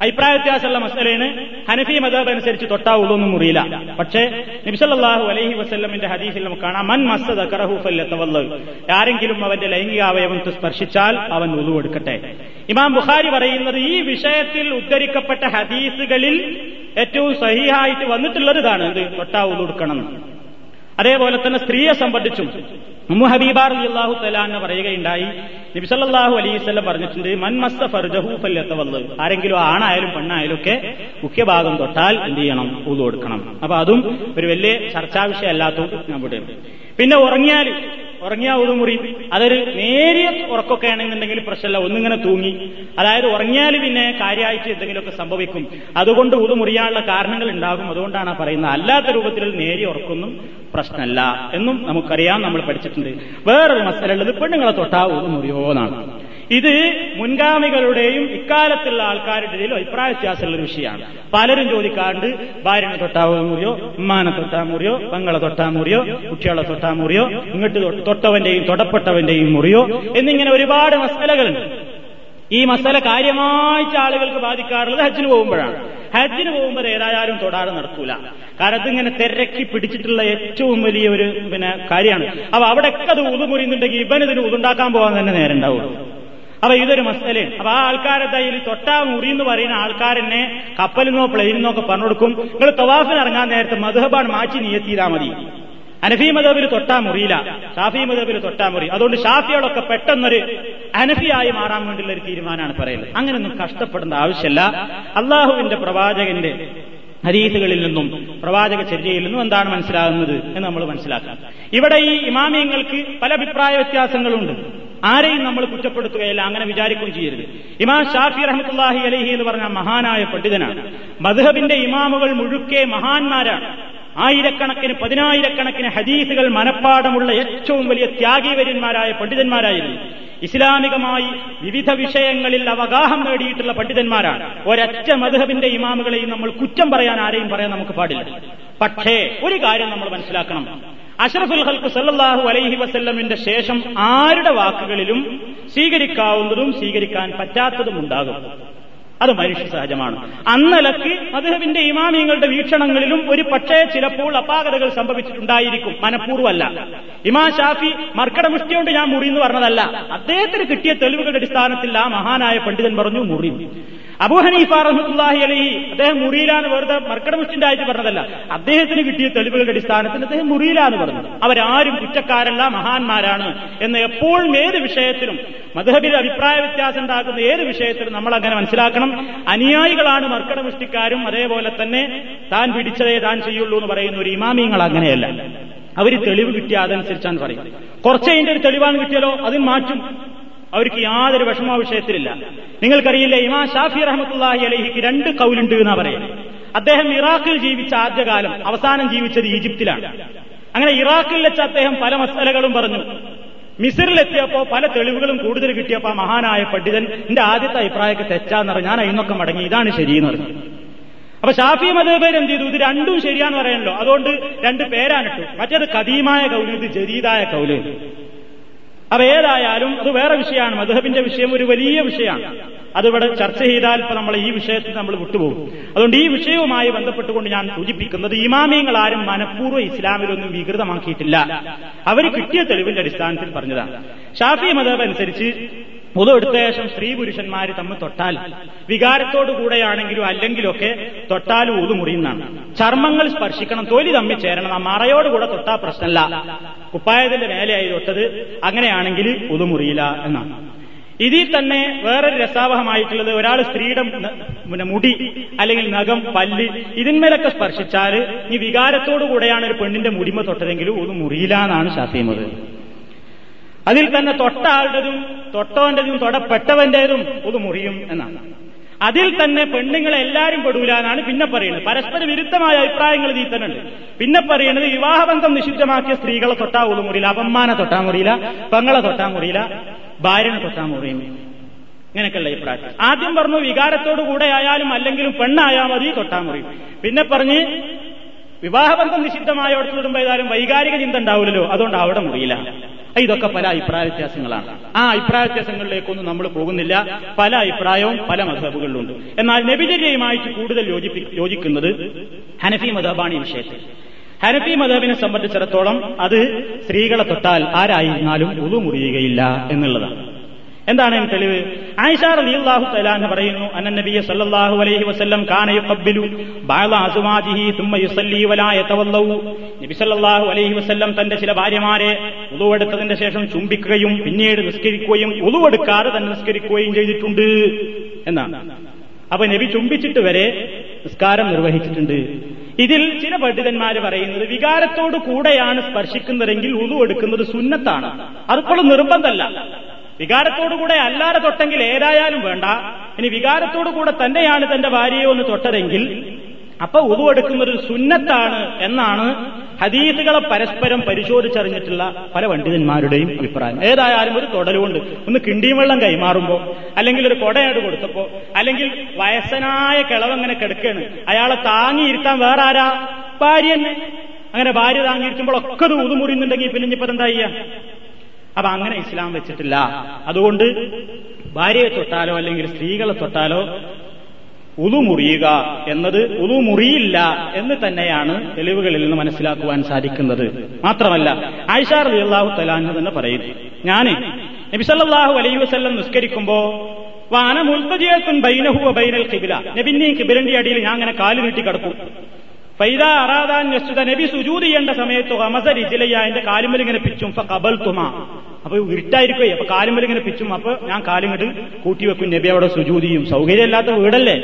അഭിപ്രായ വ്യത്യാസമുള്ള മസലയാണ്. ഹനഫി മതാബ് അനുസരിച്ച് തൊട്ടാവുള്ളൊന്നും മുറിയില്ല പക്ഷേ നിബ്സല്ലാഹു അലൈഹി വസ്ല്ലമിന്റെ ഹദീസിൽ നമുക്ക് കാണാം മൻ മസ്സദ് കറഹുഫല്ലത്തവല്ല് ആരെങ്കിലും അവന്റെ ലൈംഗിക ലൈംഗികാവയവം സ്പർശിച്ചാൽ അവൻ ഉതു ഇമാം ബുഖാരി പറയുന്നത് ഈ വിഷയത്തിൽ ഉദ്ധരിക്കപ്പെട്ട ഹദീസുകളിൽ ഏറ്റവും സഹിഹായിട്ട് വന്നിട്ടുള്ളത് ഇതാണ് ഇത് തൊട്ടാ അതേപോലെ തന്നെ സ്ത്രീയെ സംബന്ധിച്ചും ഉമ്മു ഹബീബാർ അള്ളാഹു തലാന്ന് പറയുകയുണ്ടായി നബിസല്ലാഹു അലൈവല്ലം പറഞ്ഞിട്ടുണ്ട് മൻമസ്ത ഫർജഹു ഫല്യത്തവല്ല്. ആരെങ്കിലും ആണായാലും പെണ്ണായാലും ഒക്കെ മുഖ്യഭാഗം തൊട്ടാൽ എന്ത് ചെയ്യണം? ഊതു കൊടുക്കണം. അപ്പൊ അതും ഒരു വലിയ ചർച്ചാ വിഷയം അല്ലാത്തതുകൊണ്ട് ഞാൻ പിന്നെ ഉറങ്ങിയാൽ ഉറങ്ങിയ ഉതുമുറി അതൊരു നേരിയ ഉറക്കൊക്കെ ആണെന്നുണ്ടെങ്കിൽ പ്രശ്നമല്ല. ഒന്നിങ്ങനെ തൂങ്ങി. അതായത് ഉറങ്ങിയാൽ പിന്നെ കാര്യമായിട്ട് എന്തെങ്കിലുമൊക്കെ സംഭവിക്കും. അതുകൊണ്ട് ഉതുമുറിയാനുള്ള കാരണങ്ങൾ ഉണ്ടാകും. അതുകൊണ്ടാണ് പറയുന്നത്. അല്ലാത്ത രൂപത്തിൽ നേരിയ ഉറക്കൊന്നും പ്രശ്നമല്ല എന്നും നമുക്കറിയാം. നമ്മൾ പഠിച്ചിട്ടുണ്ട്. വേറൊരു മസലുള്ളത് പെണ്ണുങ്ങളെ തൊട്ടാ ഉതുമുറിയോ എന്നാണ് ഇത് മുൻഗാമികളുടെയും ഇക്കാലത്തുള്ള ആൾക്കാരുടെയും അഭിപ്രായ വ്യത്യാസമുള്ള വിഷയമാണ്. പലരും ചോദിക്കാറുണ്ട് ഭാര്യനെ തൊട്ടാ മുറിയോ ഉമ്മാനെ തൊട്ടാ മുറിയോ പെങ്ങളെ തൊട്ടാ മുറിയോ കുട്ടികളെ തൊട്ടാ മുറിയോ ഇങ്ങോട്ട് തൊട്ടവന്റെയും തൊടപ്പെട്ടവന്റെയും മുറിയോ എന്നിങ്ങനെ ഒരുപാട് മസലകളുണ്ട്. ഈ മസല കാര്യമായിട്ട് ആളുകൾക്ക് ബാധിക്കാറുള്ളത് ഹജ്ജിന് പോകുമ്പോഴാണ്. ഹജ്ജിന് പോകുമ്പോൾ ഏതായാലും തൊടാതെ നടക്കൂല. കാരണം അതിങ്ങനെ തിരക്കി പിടിച്ചിട്ടുള്ള ഏറ്റവും വലിയ ഒരു പിന്നെ കാര്യമാണ്. അപ്പൊ അവിടെയൊക്കെ അത് ഉതുമുറിയുന്നുണ്ടെങ്കിൽ ഇവനിതിന് ഉതുണ്ടാക്കാൻ പോകാൻ തന്നെ നേരം ഉണ്ടാവുള്ളൂ. അപ്പൊ ഇതൊരു മസലയാണ് അപ്പൊ ആ ആൾക്കാരെ ഈ തൊട്ടാ മുറി എന്ന് പറയുന്ന ആൾക്കാരെന്നെ പ്ലെയിനിൽ നിന്നോ ഒക്കെ പറഞ്ഞു കൊടുക്കും. നിങ്ങൾ തവാഫിന് ഇറങ്ങാൻ നേരത്തെ മധുഹബാണ് മാറ്റി നീയെത്തിയതാ മതി. അനഫി മതബിൽ തൊട്ടാ മുറിയില്ല. ഷാഫി മതബിൽ തൊട്ടാ മുറി. അതുകൊണ്ട് ഷാഫിയോടൊക്കെ പെട്ടെന്നൊരു അനഫിയായി മാറാൻ വേണ്ടിയുള്ള ഒരു തീരുമാനമാണ് പറയുന്നത്. അങ്ങനെയൊന്നും കഷ്ടപ്പെടേണ്ട ആവശ്യമല്ല. അള്ളാഹുവിന്റെ പ്രവാചകന്റെ ഹരീസുകളിൽ നിന്നും പ്രവാചക ചര്യയിൽ നിന്നും എന്താണ് മനസ്സിലാകുന്നത് എന്ന് നമ്മൾ മനസ്സിലാക്കാം. ഇവിടെ ഈ ഇമാമിയങ്ങൾക്ക് പല അഭിപ്രായ വ്യത്യാസങ്ങളുണ്ട്. ആരെയും നമ്മൾ കുറ്റപ്പെടുത്തുകയില്ല അങ്ങനെ വിചാരിക്കുകയും ചെയ്യരുത്. ഇമാം ഷാഫി റഹ്മത്തുല്ലാഹി അലഹി എന്ന് പറഞ്ഞ മഹാനായ പണ്ഡിതനാണ്. മധുഹബിന്റെ ഇമാമുകൾ മുഴുക്കെ മഹാന്മാരാണ്. ആയിരക്കണക്കിന് പതിനായിരക്കണക്കിന് ഹദീസുകൾ മനപ്പാടമുള്ള ഏറ്റവും വലിയ ത്യാഗീവര്യന്മാരായ പണ്ഡിതന്മാരായിരുന്നു. ഇസ്ലാമികമായി വിവിധ വിഷയങ്ങളിൽ അവഗാഹം നേടിയിട്ടുള്ള പണ്ഡിതന്മാരാണ്. ഒരൊറ്റ മധുഹബിന്റെ ഇമാമുകളെയും നമ്മൾ കുറ്റം പറയാൻ ആരെയും പറയാൻ നമുക്ക് പാടില്ല. പക്ഷേ ഒരു കാര്യം നമ്മൾ മനസ്സിലാക്കണം. അഷറഫുൽ ഹൽക്ക് സല്ലാഹു അലൈഹി വസല്ലമിന്റെ ശേഷം ആരുടെ വാക്കുകളിലും സ്വീകരിക്കാവുന്നതും സ്വീകരിക്കാൻ പറ്റാത്തതും ഉണ്ടാകും. അത് മനുഷ്യ സഹജമാണ് അന്നലക്ക് മധുഹബിന്റെ ഇമാമിയങ്ങളുടെ വീക്ഷണങ്ങളിലും ഒരു പക്ഷേ ചിലപ്പോൾ അപാകതകൾ സംഭവിച്ചിട്ടുണ്ടായിരിക്കും. മനഃപൂർവമല്ല. ഇമാം ഷാഫി മർക്കട മുഷ്ടിയോണ്ട് ഞാൻ മുറി എന്ന് പറഞ്ഞതല്ല. അദ്ദേഹത്തിന് കിട്ടിയ തെളിവുകളുടെ അടിസ്ഥാനത്തിൽ ആ മഹാനായ പണ്ഡിതൻ പറഞ്ഞു മുറി. അബൂ ഹനീഫ അലി അദ്ദേഹം മുറിയിലാന്ന് വെറുതെ മർക്കടമുഷ്ടിന്റെ ആയിട്ട് പറഞ്ഞതല്ല. അദ്ദേഹത്തിന് കിട്ടിയ തെളിവുകളുടെ അടിസ്ഥാനത്തിൽ അദ്ദേഹം മുറിയിലാന്ന് പറഞ്ഞു. അവരാരും കുറ്റക്കാരല്ല മഹാന്മാരാണ് എന്ന് എപ്പോഴും ഏത് വിഷയത്തിലും മധുഹബിൽ അഭിപ്രായ വ്യത്യാസം ഉണ്ടാക്കുന്ന ഏത് വിഷയത്തിലും നമ്മൾ അങ്ങനെ മനസ്സിലാക്കണം. അനുയായികളാണ് മർക്കടമുഷ്ടിക്കാരും അതേപോലെ തന്നെ താൻ പിടിച്ചതേ താൻ ചെയ്യുള്ളൂ എന്ന് പറയുന്ന ഒരു ഇമാമിയങ്ങൾ അങ്ങനെയല്ല. അവർ തെളിവ് കിട്ടിയ അതനുസരിച്ചാണ് പറയും. കുറച്ചതിന്റെ ഒരു തെളിവാണ് കിട്ടിയാലോ? അതിന് മാറ്റും. അവർക്ക് യാതൊരു വിഷമ വിഷയത്തിലില്ല. നിങ്ങൾക്കറിയില്ല ഇമാ ഷാഫി റഹമത്തുല്ലാഹി അലഹിക്ക് രണ്ട് കൗലുണ്ട് എന്നാ പറയുന്നത്. അദ്ദേഹം ഇറാഖിൽ ജീവിച്ച ആദ്യകാലം അവസാനം ജീവിച്ചത് ഈജിപ്തിലാണ്. അങ്ങനെ ഇറാഖിൽ വെച്ച് അദ്ദേഹം പല മസലകളും പറഞ്ഞു. മിസറിലെത്തിയപ്പോ പല തെളിവുകളും കൂടുതൽ കിട്ടിയപ്പോ ആ മഹാനായ പണ്ഡിതൻ എന്റെ ആദ്യത്തെ അഭിപ്രായമൊക്കെ തെറ്റാന്ന് പറഞ്ഞു ഞാൻ അതിനൊക്കെ മടങ്ങി. ഇതാണ് ശരിയെന്ന് പറഞ്ഞു. അപ്പൊ ഷാഫി മതേബേർ എന്ത് ചെയ്തു? ഇത് രണ്ടും ശരിയാന്ന് പറയണല്ലോ. അതുകൊണ്ട് രണ്ട് പേരാനിട്ടു മറ്റേത് കദീമായ കൗൽ ഇത് ജരീതായ കൗൽ. അപ്പൊ ഏതായാലും അത് വേറെ വിഷയമാണ്. മധുഹബിന്റെ വിഷയം ഒരു വലിയ വിഷയമാണ്. അതിവിടെ ചർച്ച ചെയ്താൽ ഇപ്പൊ നമ്മൾ ഈ വിഷയത്തിൽ നമ്മൾ വിട്ടുപോകും. അതുകൊണ്ട് ഈ വിഷയവുമായി ബന്ധപ്പെട്ടുകൊണ്ട് ഞാൻ സൂചിപ്പിക്കുന്നത് ഇമാമിയങ്ങൾ ആരും മനഃപൂർവം ഇസ്ലാമിലൊന്നും വികൃതമാക്കിയിട്ടില്ല. അവർ കിട്ടിയ തെളിവിന്റെ അടിസ്ഥാനത്തിൽ പറഞ്ഞതാണ്. ഷാഫി മതബ് അനുസരിച്ച് പൊതു എടുത്ത ശേഷം സ്ത്രീ പുരുഷന്മാർ തമ്മിൽ തൊട്ടാൽ വികാരത്തോടു കൂടെയാണെങ്കിലും അല്ലെങ്കിലൊക്കെ തൊട്ടാൽ ഊതു മുറിയുന്നതാണ് ചർമ്മങ്ങൾ സ്പർശിക്കണം തൊലി തമ്മിൽ ചേരണം ആ മറയോടുകൂടെ തൊട്ടാ പ്രശ്നമല്ല. കുപ്പായത്തിന്റെ മേലെയായി തൊട്ടത് അങ്ങനെയാണെങ്കിൽ ഊതു മുറിയില്ല എന്നാണ്. ഇതിൽ തന്നെ വേറൊരു രസാവഹമായിട്ടുള്ളത് ഒരാൾ സ്ത്രീയുടെ പിന്നെ മുടി അല്ലെങ്കിൽ നഖം പല്ല് ഇതിന്മേലൊക്കെ സ്പർശിച്ചാൽ ഈ വികാരത്തോടു കൂടെയാണ് ഒരു പെണ്ണിന്റെ മുടിമ തൊട്ടതെങ്കിലും ഒന്ന് മുറിയില്ല എന്നാണ് ശാസ്ത്രീയമത്. അതിൽ തന്നെ തൊട്ട ആളുടേതും തൊട്ടവന്റേതും തൊടപ്പെട്ടവന്റേതും ഒന്ന് മുറിയും എന്നാണ്. അതിൽ തന്നെ പെണ്ണുങ്ങളെ എല്ലാവരും പെടൂല എന്നാണ് പിന്നെ പറയുന്നത്. പരസ്പര വിരുദ്ധമായ അഭിപ്രായങ്ങൾ ഇതിൽ തന്നെ ഉണ്ട്. പിന്നെ പറയുന്നത് വിവാഹബന്ധം നിഷിദ്ധമാക്കിയ സ്ത്രീകളെ തൊട്ടാ ഒതുമുറിയില്ല മുറിയില്ല അപമ്മാനെ തൊട്ടാ മുറിയില്ല പെങ്ങളെ തൊട്ടാ മുറിയില്ല. ഭാര്യനെ തൊട്ടാൻ മുറിയും ഇങ്ങനെയൊക്കെയുള്ള അഭിപ്രായം ആദ്യം പറഞ്ഞു വികാരത്തോടു കൂടെ ആയാലും അല്ലെങ്കിലും പെണ്ണായാൽ മതി തൊട്ടാൻ മുറിയും പിന്നെ പറഞ്ഞ് വിവാഹബന്ധം നിഷിദ്ധമായോടത്ത് തൊടുമ്പോ ഏതായാലും വൈകാരിക ചിന്ത ഉണ്ടാവില്ലല്ലോ അതുകൊണ്ട് അവിടെ മുറിയില്ല. ഇതൊക്കെ പല അഭിപ്രായ വ്യത്യാസങ്ങളാണ്. ആ അഭിപ്രായ വ്യത്യാസങ്ങളിലേക്കൊന്നും നമ്മൾ പോകുന്നില്ല. പല അഭിപ്രായവും പല മധബുകളിലുണ്ട് എന്നാൽ നബിചര്യയുമായിട്ട് കൂടുതൽ യോജിപ്പി യോജിക്കുന്നത് ഹനഫി മധബാണ് വിഷയത്തിൽ. ഹനഫി മധബിനെ സംബന്ധിച്ചിടത്തോളം അത് സ്ത്രീകളെ തൊട്ടാൽ ആരായിരുന്നാലും ഉളു മുറിയുകയില്ല എന്നുള്ളതാണ്. എന്താണ് എന്ന് തെളിവ്? ആയിഷാർ അലിയല്ലാഹു തലാന്ന് പറയുന്നു അന്ന നബിയ സല്ലല്ലാഹു അലൈഹി വസല്ലം അസ്വാജിഹി നബി സല്ലല്ലാഹു അലൈഹി വസല്ലം തന്റെ ചില ഭാര്യമാരെ ഉളുവെടുത്തതിന്റെ ശേഷം ചുംബിക്കുകയും പിന്നീട് നിസ്കരിക്കുകയും ഉളുവെടുക്കാതെ തന്നെ നിസ്കരിക്കുകയും ചെയ്തിട്ടുണ്ട് എന്നാണ്. അപ്പൊ നബി ചുംബിച്ചിട്ട് വരെ നിസ്കാരം നിർവഹിച്ചിട്ടുണ്ട്. ഇതിൽ ചില പണ്ഡിതന്മാർ പറയുന്നത് വികാരത്തോടു കൂടെയാണ് സ്പർശിക്കുന്നതെങ്കിൽ ഉതു എടുക്കുന്നത് സുന്നത്താണ്. അതിപ്പോഴും നിർബന്ധമല്ല. വികാരത്തോടുകൂടെ അല്ലാതെ തൊട്ടെങ്കിൽ ഏതായാലും വേണ്ട. ഇനി വികാരത്തോടു കൂടെ തന്നെയാണ് തന്റെ ഭാര്യയെ ഒന്ന് തൊട്ടതെങ്കിൽ അപ്പൊ ഉതുവെടുക്കുന്നത് സുന്നത്താണ് എന്നാണ് ഹദീസുകളെ പരസ്പരം പരിശോധിച്ചറിഞ്ഞിട്ടുള്ള പല പണ്ഡിതന്മാരുടെയും അഭിപ്രായം. ഏതായാലും ഒരു തൊടലുകൊണ്ട് ഒന്ന് കിണ്ടിയും വെള്ളം കൈമാറുമ്പോ അല്ലെങ്കിൽ ഒരു കൊടയാട് കൊടുത്തപ്പോ അല്ലെങ്കിൽ വയസ്സനായ കിളവങ്ങനെ കിടക്കുകയാണ് അയാളെ താങ്ങിയിരുത്താൻ വേറെ ആരാ ഭാര്യ തന്നെ. അങ്ങനെ ഭാര്യ താങ്ങിയിരിക്കുമ്പോൾ ഒക്കെ ഊതുമുറിയുന്നുണ്ടെങ്കിൽ പിന്നെ ഇനിയിപ്പോ എന്താ ചെയ്യാ? അപ്പൊ അങ്ങനെ ഇസ്ലാം വെച്ചിട്ടില്ല. അതുകൊണ്ട് ഭാര്യയെ തൊട്ടാലോ അല്ലെങ്കിൽ സ്ത്രീകളെ തൊട്ടാലോ ഉതു മുറിയുക എന്നത് ഉളു മുറിയില്ല എന്ന് തന്നെയാണ് തെളിവുകളിൽ നിന്ന് മനസ്സിലാക്കുവാൻ സാധിക്കുന്നത്. മാത്രമല്ല ആയിഷാർ അള്ളാഹു തലാൻ തന്നെ പറയുന്നു ഞാൻ നബിസല്ലാഹു അലൈഹി വസ്ല്ലം നിസ്കരിക്കുമ്പോ വാന ബൈനഹു ബൈനൽ കിബില നബിന്റെയും കിബിലിന്റെ അടിയിൽ ഞാൻ അങ്ങനെ കാലു നീട്ടി കിടക്കും. ഫൈദ അറാദാൻ നബി സുജൂത് ചെയ്യേണ്ട സമയത്ത് അമസരി ഇജിലയ്യ എന്റെ കാലുമലിങ്ങനെ പിച്ചും കബൽ തുമ അപ്പൊ ഇരുട്ടായിരിക്കും അപ്പൊ കാലുമ്പൽ ഇങ്ങനെ പിച്ചും. അപ്പൊ ഞാൻ കാലിങ്ങോട്ട് കൂട്ടി വെക്കും. നബി അവിടെ സുജൂതിയും സൗകര്യമില്ലാത്ത വീടല്ലേ?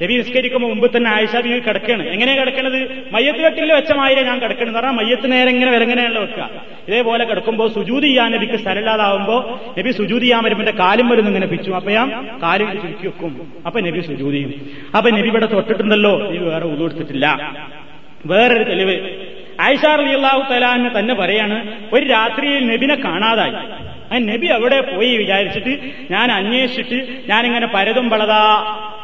നബി നിസ്കരിക്കുമ്പോൾ മുമ്പ് തന്നെ ആയിഷ ബി കിടക്കാണ്. എങ്ങനെയാ കിടക്കണത്? മയ്യത്ത് കെട്ടിൽ വെച്ച മാതിരി ഞാൻ കിടക്കണെന്ന് പറഞ്ഞാൽ മയ്യത്ത് നേരെ ഇങ്ങനെ വരങ്ങനെയാണല്ലോ വെക്കുക. ഇതേപോലെ കിടക്കുമ്പോൾ സുജൂതി ചെയ്യാൻ നബിക്ക് സ്ഥലമില്ലാതാവുമ്പോ നബി സുജൂതി ചെയ്യാൻ വരുമ്പോൾ എന്റെ കാലും വരുന്ന ഇങ്ങനെ പിച്ചും. അപ്പൊ ഞാൻ കാലും ചുരുക്കി വെക്കും. അപ്പൊ നബി സുജൂതിയും അപ്പൊ നബി ഇവിടെ തൊട്ടിട്ടുണ്ടല്ലോ. നബി വേറെ ഉതെടുത്തിട്ടില്ല വേറൊരു തെളിവ്. ആയിഷാർ അലിയല്ലാഹു തലാന്ന് തന്നെ പറയാണ് ഒരു രാത്രിയിൽ നബിനെ കാണാതായി. ആ നബി അവിടെ പോയി വിചാരിച്ചിട്ട് ഞാൻ അന്വേഷിച്ചിട്ട് ഞാനിങ്ങനെ പരതും പളതാ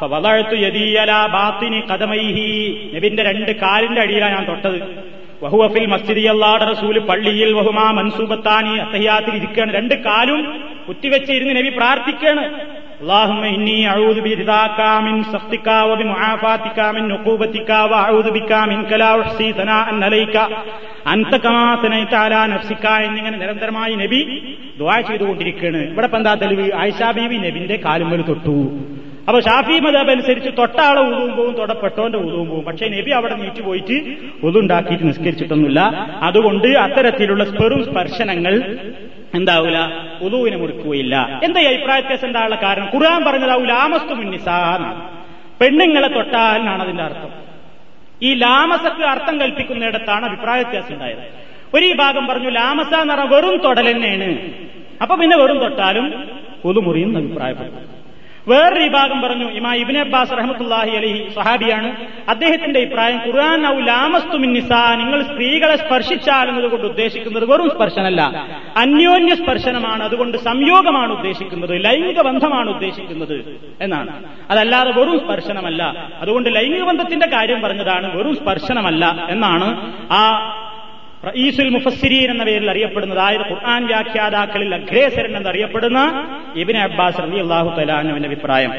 വളർത്തു യദീയല ബാത്തിനി കഥമൈഹി നബിന്റെ രണ്ട് കാലിന്റെ അടിയിലാണ് ഞാൻ തൊട്ടത്. വഹുവഫിൽ മസ്ജിദി അള്ളാട് റസൂൽ പള്ളിയിൽ വഹുമാ മൻസൂബത്താനി അത്തഹിയാത്തിൽ ഇരിക്കുകയാണ്. രണ്ട് കാലും കുത്തിവെച്ച് ഇരുന്ന് നബി പ്രാർത്ഥിക്കുകയാണ്. اللهم إني أعوذ برضاك من سخطك وبمعافاتك من عقوبتك وأعوذ بك منك لا أحصي ثناء عليك أنت كما ثنيت على نفسك എന്നിങ്ങനെ നിരന്തരമായി നബി ദുആ ചെയ്തുകൊണ്ടിരിക്കുകയാണ് ഇവിടെ എന്താ തെളിവ് ആയിഷാ ബീവി നബിന്റെ കാലുമ്മൽ തൊട്ടു അപ്പൊ ഷാഫി മദാബ് അനുസരിച്ച് തൊട്ടാളെ ഉതുവും പോവും തൊടപ്പെട്ടോന്റെ ഉതുവും പോവും പക്ഷെ നബി അവിടെ നീറ്റ് പോയിട്ട് ഉതുണ്ടാക്കിയിട്ട് നിസ്കരിച്ചിട്ടൊന്നുമില്ല അതുകൊണ്ട് അത്തരത്തിലുള്ള സ്പെറും സ്പർശനങ്ങൾ എന്താവൂല? ഉദുവിനെ മുറിക്കുകയില്ല. എന്താ ഈ അഭിപ്രായ വ്യത്യാസം? എന്താണുള്ള കാരണം? ഖുർആൻ പറഞ്ഞത് ആ ലാമസ്തു മുന്നിസാന്നാണ് പെണ്ണുങ്ങളെ തൊട്ടാൽ എന്നാണ് അതിന്റെ അർത്ഥം? ഈ ലാമസക്ക് അർത്ഥം കൽപ്പിക്കുന്നിടത്താണ് അഭിപ്രായ വ്യത്യാസം ഉണ്ടായത്. ഒരു ഭാഗം പറഞ്ഞു ലാമസ എന്ന് പറഞ്ഞാൽ വെറും തൊടൽ തന്നെയാണ് അപ്പൊ പിന്നെ വെറും തൊട്ടാലും ഉതുമുറിയും അഭിപ്രായപ്പെട്ടു. വേറൊരു വിഭാഗം പറഞ്ഞു ഇമാ ഇബിൻ അബ്ബാസ് റഹമത്തുല്ലാഹി അലഹി സഹാബിയാണ് അദ്ദേഹത്തിന്റെ അഭിപ്രായം ഖുർആൻ ഔ ലാമസ്തു മിന്നിസ നിങ്ങൾ സ്ത്രീകളെ സ്പർശിച്ചാൽ എന്നതുകൊണ്ട് ഉദ്ദേശിക്കുന്നത് വെറും സ്പർശനമല്ല. അന്യോന്യ സ്പർശനമാണ് അതുകൊണ്ട് സംയോഗമാണ് ഉദ്ദേശിക്കുന്നത് ലൈംഗിക ബന്ധമാണ് ഉദ്ദേശിക്കുന്നത് എന്നാണ്. അതല്ലാതെ വെറും സ്പർശനമല്ല. അതുകൊണ്ട് ലൈംഗിക ബന്ധത്തിന്റെ കാര്യം പറഞ്ഞതാണ് വെറും സ്പർശനമല്ല എന്നാണ് ആ റഈസുൽ മുഫസ്സിരീൻ എന്ന പേരിൽ അറിയപ്പെടുന്ന അതായത് ഖുർആൻ വ്യാഖ്യാതാക്കളിൽ അഗ്രേസരൻ എന്നറിയപ്പെടുന്ന ഇബിൻ അബ്ബാസ് റബി അള്ളാഹു തലാനുവിന്റെ അഭിപ്രായം.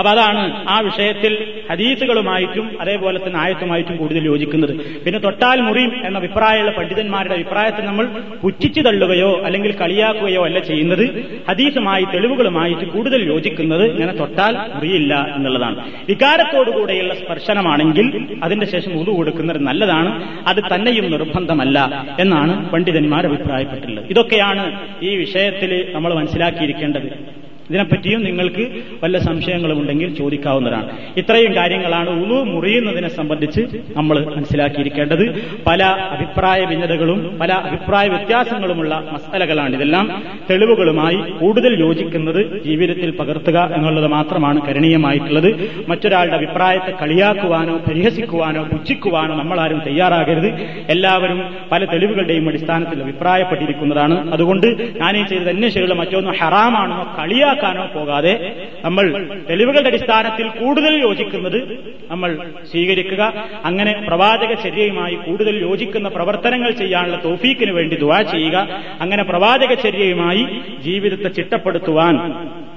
അപ്പൊ അതാണ് ആ വിഷയത്തിൽ ഹദീസുകളുമായിട്ടും അതേപോലെ തന്നെ ആയത്തുമായിട്ടും കൂടുതൽ യോജിക്കുന്നത്. പിന്നെ തൊട്ടാൽ മുറിയും എന്ന അഭിപ്രായമുള്ള പണ്ഡിതന്മാരുടെ അഭിപ്രായത്തെ നമ്മൾ പുച്ഛിച്ചു തള്ളുകയോ അല്ലെങ്കിൽ കളിയാക്കുകയോ അല്ല ചെയ്യുന്നത്. ഹദീസുമായി തെളിവുകളുമായിട്ട് കൂടുതൽ യോജിക്കുന്നത് ഇങ്ങനെ തൊട്ടാൽ മുറിയില്ല എന്നുള്ളതാണ്. വികാരത്തോടുകൂടെയുള്ള സ്പർശനമാണെങ്കിൽ അതിന്റെ ശേഷം ഉതു കൊടുക്കുന്നത് നല്ലതാണ്. അത് തന്നെയും നിർബന്ധമല്ല എന്നാണ് പണ്ഡിതന്മാർ അഭിപ്രായപ്പെട്ടുള്ളത് ഇതൊക്കെയാണ് ഈ വിഷയത്തിൽ നമ്മൾ മനസ്സിലാക്കിയിരിക്കേണ്ടത്. ഇതിനെപ്പറ്റിയും നിങ്ങൾക്ക് വല്ല സംശയങ്ങളും ഉണ്ടെങ്കിൽ ചോദിക്കാവുന്നതാണ്. ഇത്രയും കാര്യങ്ങളാണ് ഉളു മുറിയുന്നതിനെ സംബന്ധിച്ച് നമ്മൾ മനസ്സിലാക്കിയിരിക്കേണ്ടത്. പല അഭിപ്രായ ഭിന്നതകളും പല അഭിപ്രായ വ്യത്യാസങ്ങളുമുള്ള മസലകളാണ് ഇതെല്ലാം. തെളിവുകളുമായി കൂടുതൽ യോജിക്കുന്നത് ജീവിതത്തിൽ പകർത്തുക എന്നുള്ളത് മാത്രമാണ് കരണീയമായിട്ടുള്ളത്. മറ്റൊരാളുടെ അഭിപ്രായത്തെ കളിയാക്കുവാനോ പരിഹസിക്കുവാനോ പുച്ഛിക്കുവാനോ നമ്മളാരും തയ്യാറാകരുത്. എല്ലാവരും പല തെളിവുകളുടെയും അടിസ്ഥാനത്തിൽ അഭിപ്രായപ്പെട്ടിരിക്കുന്നതാണ്. അതുകൊണ്ട് ഞാനീ ചെയ്തത് അന്വേഷിച്ചുള്ള മറ്റൊന്ന് ഹറാമാണെന്നോ കളിയാ ാക്കാനോ പോകാതെ നമ്മൾ തെളിവുകളുടെ അടിസ്ഥാനത്തിൽ കൂടുതൽ യോജിക്കുന്നത് നമ്മൾ സ്വീകരിക്കുക. അങ്ങനെ പ്രവാചക ചര്യയുമായി കൂടുതൽ യോജിക്കുന്ന പ്രവർത്തനങ്ങൾ ചെയ്യാനുള്ള തോഫീക്കിന് വേണ്ടി ദുവാ ചെയ്യുക. അങ്ങനെ പ്രവാചക ചര്യയുമായി ജീവിതത്തെ ചിട്ടപ്പെടുത്തുവാൻ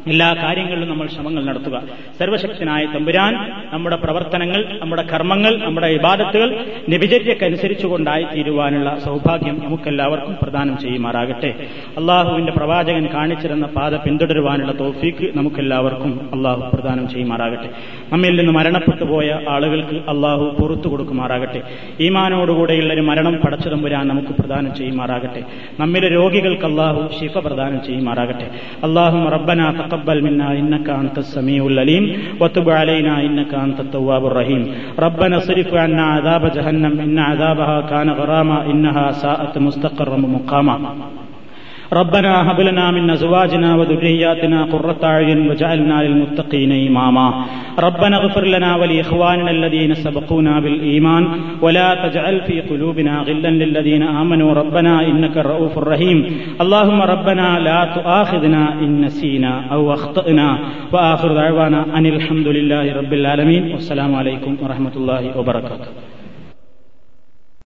എല്ലാ കാര്യങ്ങളിലും നമ്മൾ ശ്രമങ്ങൾ നടത്തുക. സർവശക്തനായ തമ്പുരാൻ നമ്മുടെ പ്രവർത്തനങ്ങൾ നമ്മുടെ കർമ്മങ്ങൾ നമ്മുടെ ഇബാദത്തുകൾ നിബിചര്യക്കനുസരിച്ചുകൊണ്ടായി തീരുവാനുള്ള സൗഭാഗ്യം നമുക്കെല്ലാവർക്കും പ്രദാനം ചെയ്യുമാറാകട്ടെ. അള്ളാഹുവിന്റെ പ്രവാചകൻ കാണിച്ചിരുന്ന പാത പിന്തുടരുവാനുള്ള തോഫീക്ക് നമുക്കെല്ലാവർക്കും അള്ളാഹു പ്രദാനം ചെയ്യുമാറാകട്ടെ. നമ്മിൽ നിന്ന് മരണപ്പെട്ടു പോയ ആളുകൾക്ക് അള്ളാഹു പുറത്തു കൊടുക്കുമാറാകട്ടെ. ഈമാനോടുകൂടെയുള്ള ഒരു മരണം പടച്ചു തമ്പുരാൻ നമുക്ക് പ്രദാനം ചെയ്യുമാറാകട്ടെ. നമ്മിലെ രോഗികൾക്ക് അള്ളാഹു ശിഫ പ്രദാനം ചെയ്യുമാറാകട്ടെ. അള്ളാഹു റബ്ബന تقبل منا إنك أنت السميع العليم وتب علينا إنك أنت التواب الرحيم. ربنا صرف عنا عذاب جهنم إن عذابها كان غراما إنها ساءت مستقرا مقاما ربنا هب لنا من أزواجنا وذرياتنا قرة أعين وجعلنا للمتقين إماما. ربنا اغفر لنا ولإخواننا الذين سبقونا بالإيمان ولا تجعل في قلوبنا غلا للذين آمنوا. ربنا إنك الرؤوف الرحيم. اللهم ربنا لا تؤاخذنا إن نسينا أو أخطأنا. وآخر دعوانا أن الحمد لله رب العالمين. والسلام عليكم ورحمة الله وبركاته.